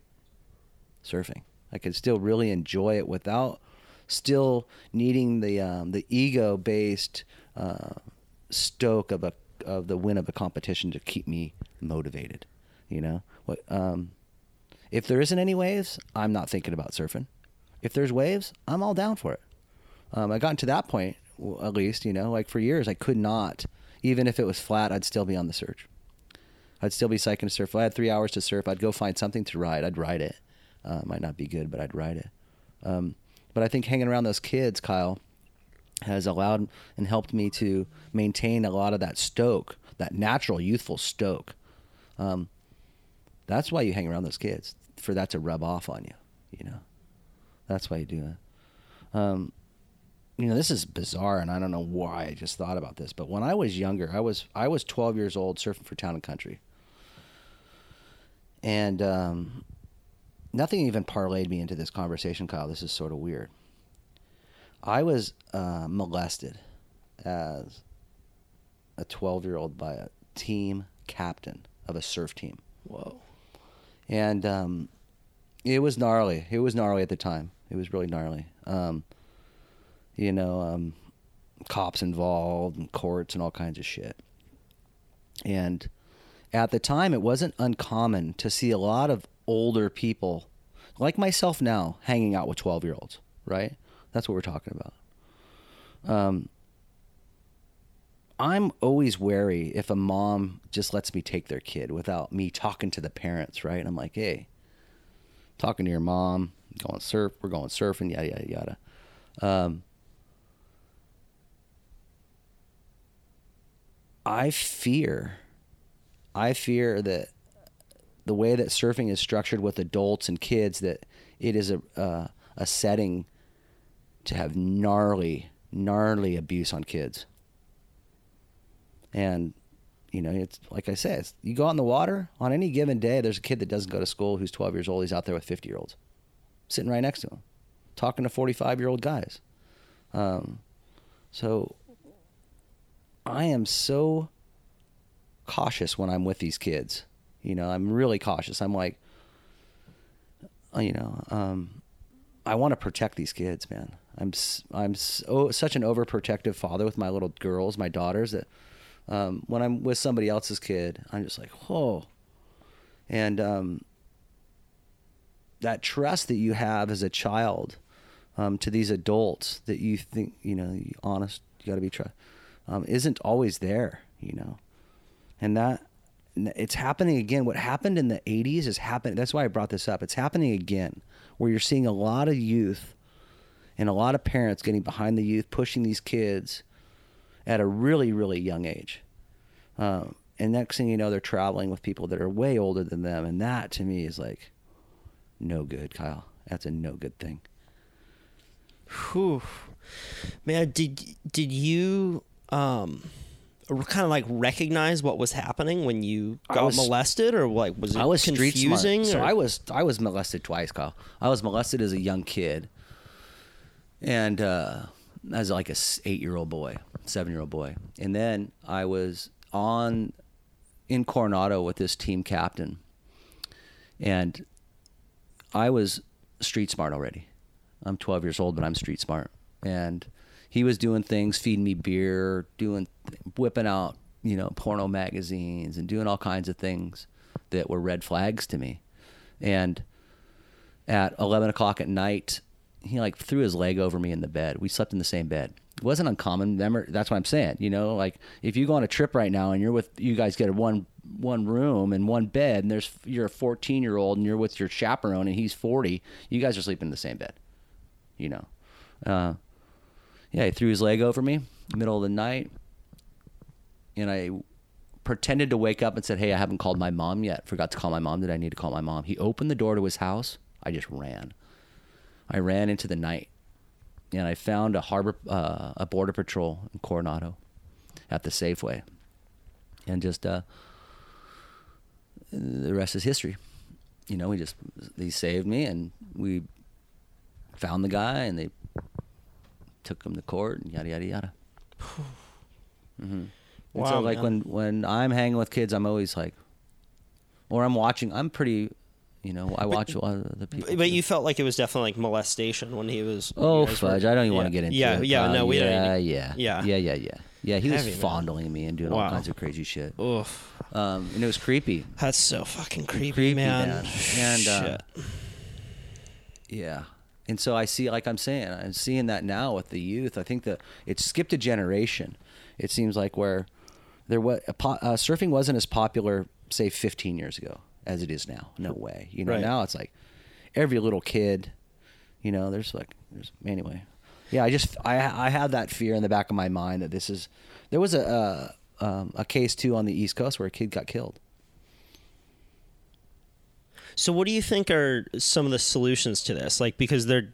surfing. I could still really enjoy it without still needing the um, the ego based uh, stoke of a of the win of a competition to keep me motivated. You know, what um, if there isn't any waves, I'm not thinking about surfing. If there's waves, I'm all down for it. Um, I gotten to that point, at least, you know, like for years, I could not, even if it was flat, I'd still be on the search. I'd still be psyching to surf. If I had three hours to surf, I'd go find something to ride. I'd ride it. Uh, might not be good, but I'd ride it. Um, but I think hanging around those kids, Kyle, has allowed and helped me to maintain a lot of that stoke, that natural youthful stoke. Um, that's why you hang around those kids for that to rub off on you. You know, that's why you do it. Um, you know, this is bizarre, and I don't know why I just thought about this. But when I was younger, I was I was 12 years old, surfing for Town and Country, and um, nothing even parlayed me into this conversation, Kyle. This is sort of weird. I was uh, molested as a 12 year old by a team captain of a surf team. Whoa. And um, it was gnarly. It was gnarly at the time. It was really gnarly. Um, you know, um, cops involved and courts and all kinds of shit. And at the time, it wasn't uncommon to see a lot of older people, like myself now, hanging out with 12 year olds, right? That's what we're talking about. Um, I'm always wary if a mom just lets me take their kid without me talking to the parents, right? And I'm like, hey, talking to your mom, going surf, we're going surfing, yada yada yada. Um, I fear, I fear that the way that surfing is structured with adults and kids, that it is a uh, a setting to have gnarly, gnarly abuse on kids. And you know, it's like I said, you go out in the water on any given day. There's a kid that doesn't go to school who's 12 years old. He's out there with 50 year olds, sitting right next to him, talking to 45 year old guys. Um, so I am so cautious when I'm with these kids. You know, I'm really cautious. I'm like, uh, you know, um, I want to protect these kids, man. I'm I'm so, such an overprotective father with my little girls, my daughters that um, when I'm with somebody else's kid, I'm just like, whoa. And um, that trust that you have as a child um, to these adults that you think, you know, honest, you got to be trust, um, isn't always there, you know. And that, it's happening again. What happened in the 80s is happening. That's why I brought this up. It's happening again, where you're seeing a lot of youth and a lot of parents getting behind the youth, pushing these kids at a really, really young age. Um, and next thing you know, they're traveling with people that are way older than them. And that to me is like no good, Kyle. That's a no good thing. Whew. Man, did did you um kind of like recognize what was happening when you got was- molested or like was it I was street confusing. So I was I was molested twice, Kyle. I was molested as a young kid, and uh, as like a eight year old boy, seven year old boy, and then I was on in Coronado with this team captain, and I was street smart already. I'm 12 years old, but I'm street smart, and he was doing things, feeding me beer, doing, whipping out, you know, porno magazines, and doing all kinds of things that were red flags to me. And at 11 o'clock at night, he like threw his leg over me in the bed. We slept in the same bed. It wasn't uncommon. Remember, that's what I'm saying. You know, like if you go on a trip right now and you're with you guys get a one one room and one bed, and there's you're a 14 year old and you're with your chaperone and he's 40, you guys are sleeping in the same bed. You know, uh, yeah, he threw his leg over me middle of the night, and I pretended to wake up and said, "Hey, I haven't called my mom yet. Forgot to call my mom. Did I need to call my mom?" He opened the door to his house. I just ran. I ran into the night, and I found a harbor, uh, a border patrol in Coronado, at the Safeway, and just uh, the rest is history. You know, he just he saved me, and we found the guy, and they took him to court, and yada yada yada. (sighs) hmm And so, like man. when when I'm hanging with kids, I'm always like, or I'm watching. I'm pretty, you know, I watch a lot of the people. but you felt like it was definitely like molestation when he was Oh guys were- fudge! I don't even want to get into yeah, it. Yeah, Uh, no, we yeah, don't. yeah, yeah. yeah, yeah, yeah, yeah. He was Heavy, man. fondling me and doing all kinds of crazy shit. Oof, Um, and it was creepy. that's so fucking creepy, Creepy, man. man. And, uh. Yeah. And so I see, like I'm saying, I'm seeing that now with the youth. I think that it skipped a generation. It seems like where there was uh, surfing wasn't as popular, say, 15 years ago as it is now. No way. You know, Right. now it's like every little kid You know, there's like there's anyway. Yeah, I just I I have that fear in the back of my mind that this is. There was a uh, um, a case too on the East Coast where a kid got killed. So, what do you think are some of the solutions to this? Like, because they're,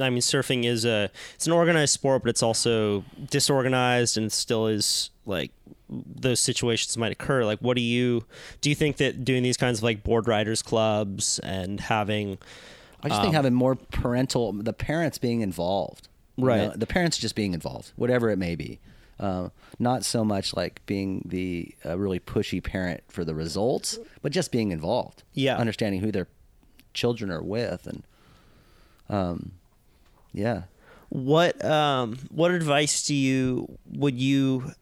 I mean, surfing is a, it's an organized sport, but it's also disorganized and still is like those situations might occur. Like, what do you, do you think that doing these kinds of like board riders clubs and having, I just think um, having more parental, the parents being involved, you Right. know, the parents just being involved, whatever it may be. Uh, not so much like being the uh, really pushy parent for the results, but just being involved. Yeah. understanding who their children are with, and um, yeah. what, um, what advice do you, would you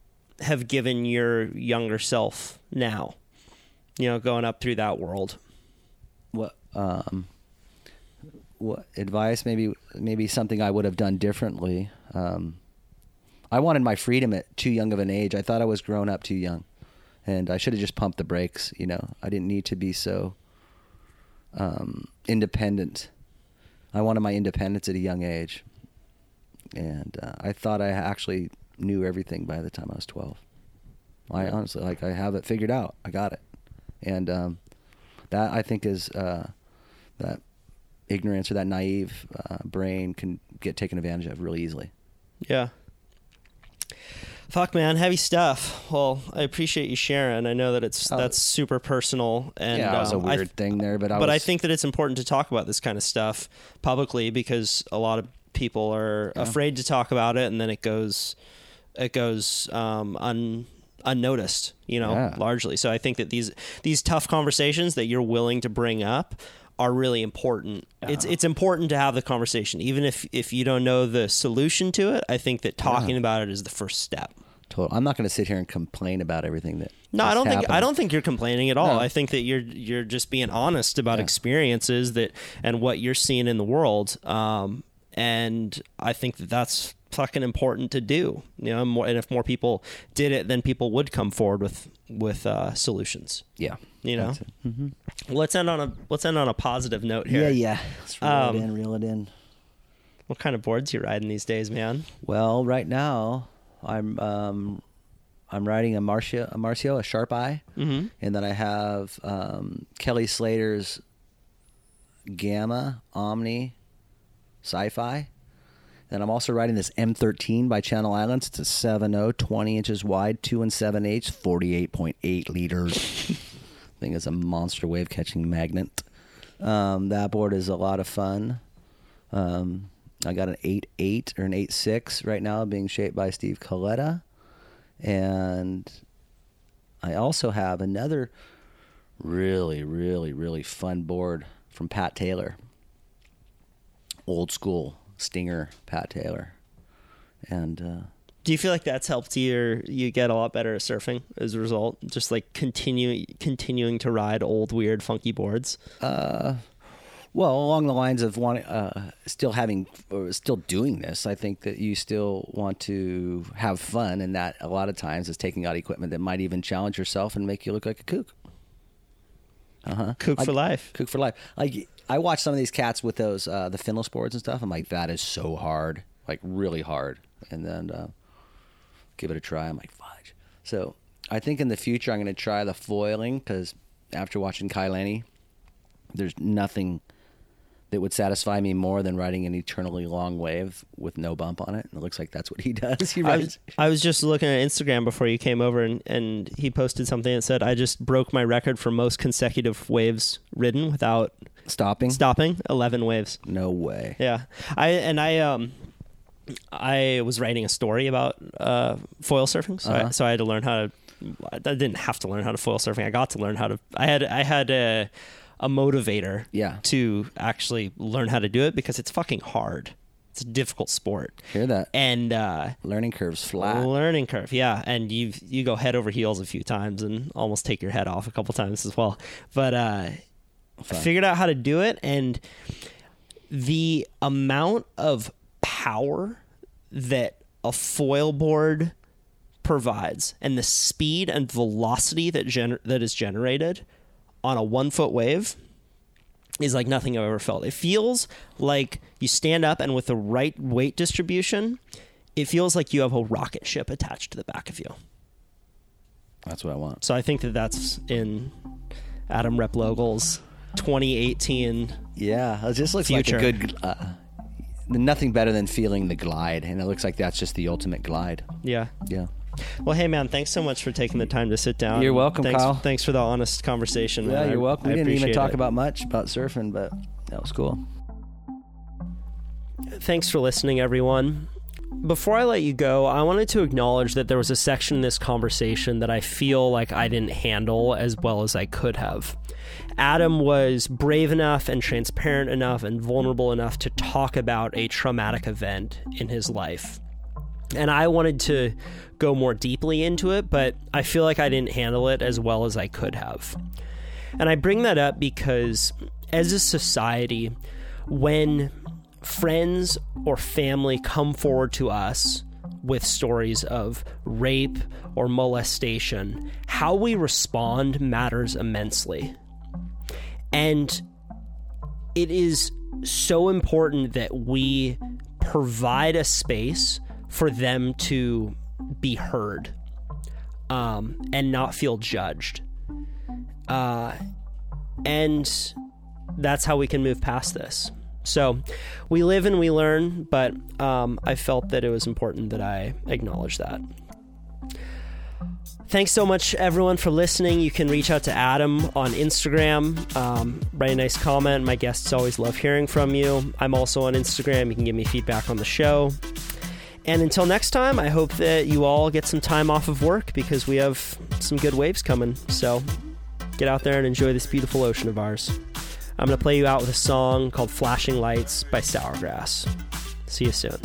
have given your younger self now? You know, going up through that world. what um what advice maybe maybe something I would have done differently um I wanted my freedom at too young of an age. I thought I was grown up too young. And I should have just pumped the brakes you know? I didn't need to be so um independent. I wanted my independence at a young age. And uh, I thought I actually knew everything by the time I was 12 I honestly like I have it figured out. I got it. And um that I think is uh, that ignorance or that naive uh, brain can get taken advantage of really easily. Yeah. Fuck, man, heavy stuff. Well, I appreciate you sharing. I know that it's Oh. that's super personal, and yeah, that was a um, I weird thing there, but I but I think that it's important to talk about this kind of stuff publicly because a lot of people are afraid to talk about it, and then it goes, it goes um, un, unnoticed. You know, Yeah. largely. So I think that these these tough conversations that you're willing to bring up are really important. It's it's important to have the conversation, even if if you don't know the solution to it. I think that talking about it is the first step. total. I'm not going to sit here and complain about everything that. No, I don't think I don't think you're complaining at all. No. I think that you're you're just being honest about Yeah. experiences that and what you're seeing in the world. Um, and I think that that's fucking important to do. You know, more, and if more people did it, then people would come forward with with uh, solutions. Yeah. You know, Mm-hmm. let's end on a let's end on a positive note here. Yeah, yeah. Let's reel Um, it in, reel it in. What kind of boards you riding these days, man? Well, right now I'm um, I'm riding a Marcia, a Marcio, a Sharp Eye, Mhm. and then I have um, Kelly Slater's Gamma Omni Sci-Fi. Then I'm also riding this M13 by Channel Islands. It's a 7.0, 20 inches wide, 2 and 7 eighths, 48.8 liters. (laughs) Thing is a monster wave catching magnet. Um, that board is a lot of fun. Um, I got an 8.8 or an 8.6 right now being shaped by Steve Coletta. And I also have another really, really, really fun board from Pat Taylor. Old school Stinger Pat Taylor. And uh, Do you feel like that's helped you or you get a lot better at surfing as a result? Just like continuing continuing to ride old weird funky boards. Uh, well, along the lines of wanting, uh, still having, or still doing this, I think that you still want to have fun, and that a lot of times is taking out equipment that might even challenge yourself and make you look like a kook. Uh huh. Kook for life. Kook for life. Like I watch some of these cats with those uh, the finless boards and stuff. I'm like, that is so hard, like really hard. And then uh, give it a try. I'm like, fudge. So I think in the future I'm going to try the foiling because after watching Kai Lenny, there's nothing that would satisfy me more than riding an eternally long wave with no bump on it. And it looks like that's what he (laughs) does. He I rides. was, I was just looking at Instagram before you came over and, and he posted something that said, I just broke my record for most consecutive waves ridden without stopping. stopping 11 waves. No way. Yeah. I, and I, um, I was writing a story about uh, foil surfing, so, I, Uh-huh. so I had to learn how to. I didn't have to learn how to foil surfing. I got to learn how to. I had I had a, a motivator. Yeah. To actually learn how to do it because it's fucking hard. It's a difficult sport. Hear that? And uh, Learning curves flat. learning curve, yeah. And you you go head over heels a few times and almost take your head off a couple times as well. But uh, I Fun. figured out how to do it, and the amount of power that a foil board provides, and the speed and velocity that gener- that is generated on a one foot wave is like nothing I've ever felt. It feels like you stand up and with the right weight distribution, it feels like you have a rocket ship attached to the back of you. That's what I want. So I think that that's in Adam Replogle's 2018. Yeah, it just looks Future. like a good. Uh, nothing better than feeling the glide, and it looks like that's just the ultimate glide. Yeah. Yeah. Well, hey man, thanks so much for taking the time to sit down. You're welcome, thanks, Kyle. Thanks for the honest conversation. Yeah, man. you're welcome. I We didn't even talk it. about much about surfing, but that was cool. Thanks for listening, everyone. Before I let you go, I wanted to acknowledge that there was a section in this conversation that I feel like I didn't handle as well as I could have. Adam was brave enough and transparent enough and vulnerable enough to talk about a traumatic event in his life. And I wanted to go more deeply into it, but I feel like I didn't handle it as well as I could have. And I bring that up because as a society, when friends or family come forward to us with stories of rape or molestation, how we respond matters immensely. And it is so important that we provide a space for them to be heard um, and not feel judged. Uh, and that's how we can move past this. So we live and we learn, but um, I felt that it was important that I acknowledge that. Thanks so much, everyone, for listening. You can reach out to Adam on Instagram. Um, write a nice comment. My guests always love hearing from you. I'm also on Instagram. You can give me feedback on the show. And until next time, I hope that you all get some time off of work because we have some good waves coming. So get out there and enjoy this beautiful ocean of ours. I'm going to play you out with a song called Flashing Lights by Sourgrass. See you soon.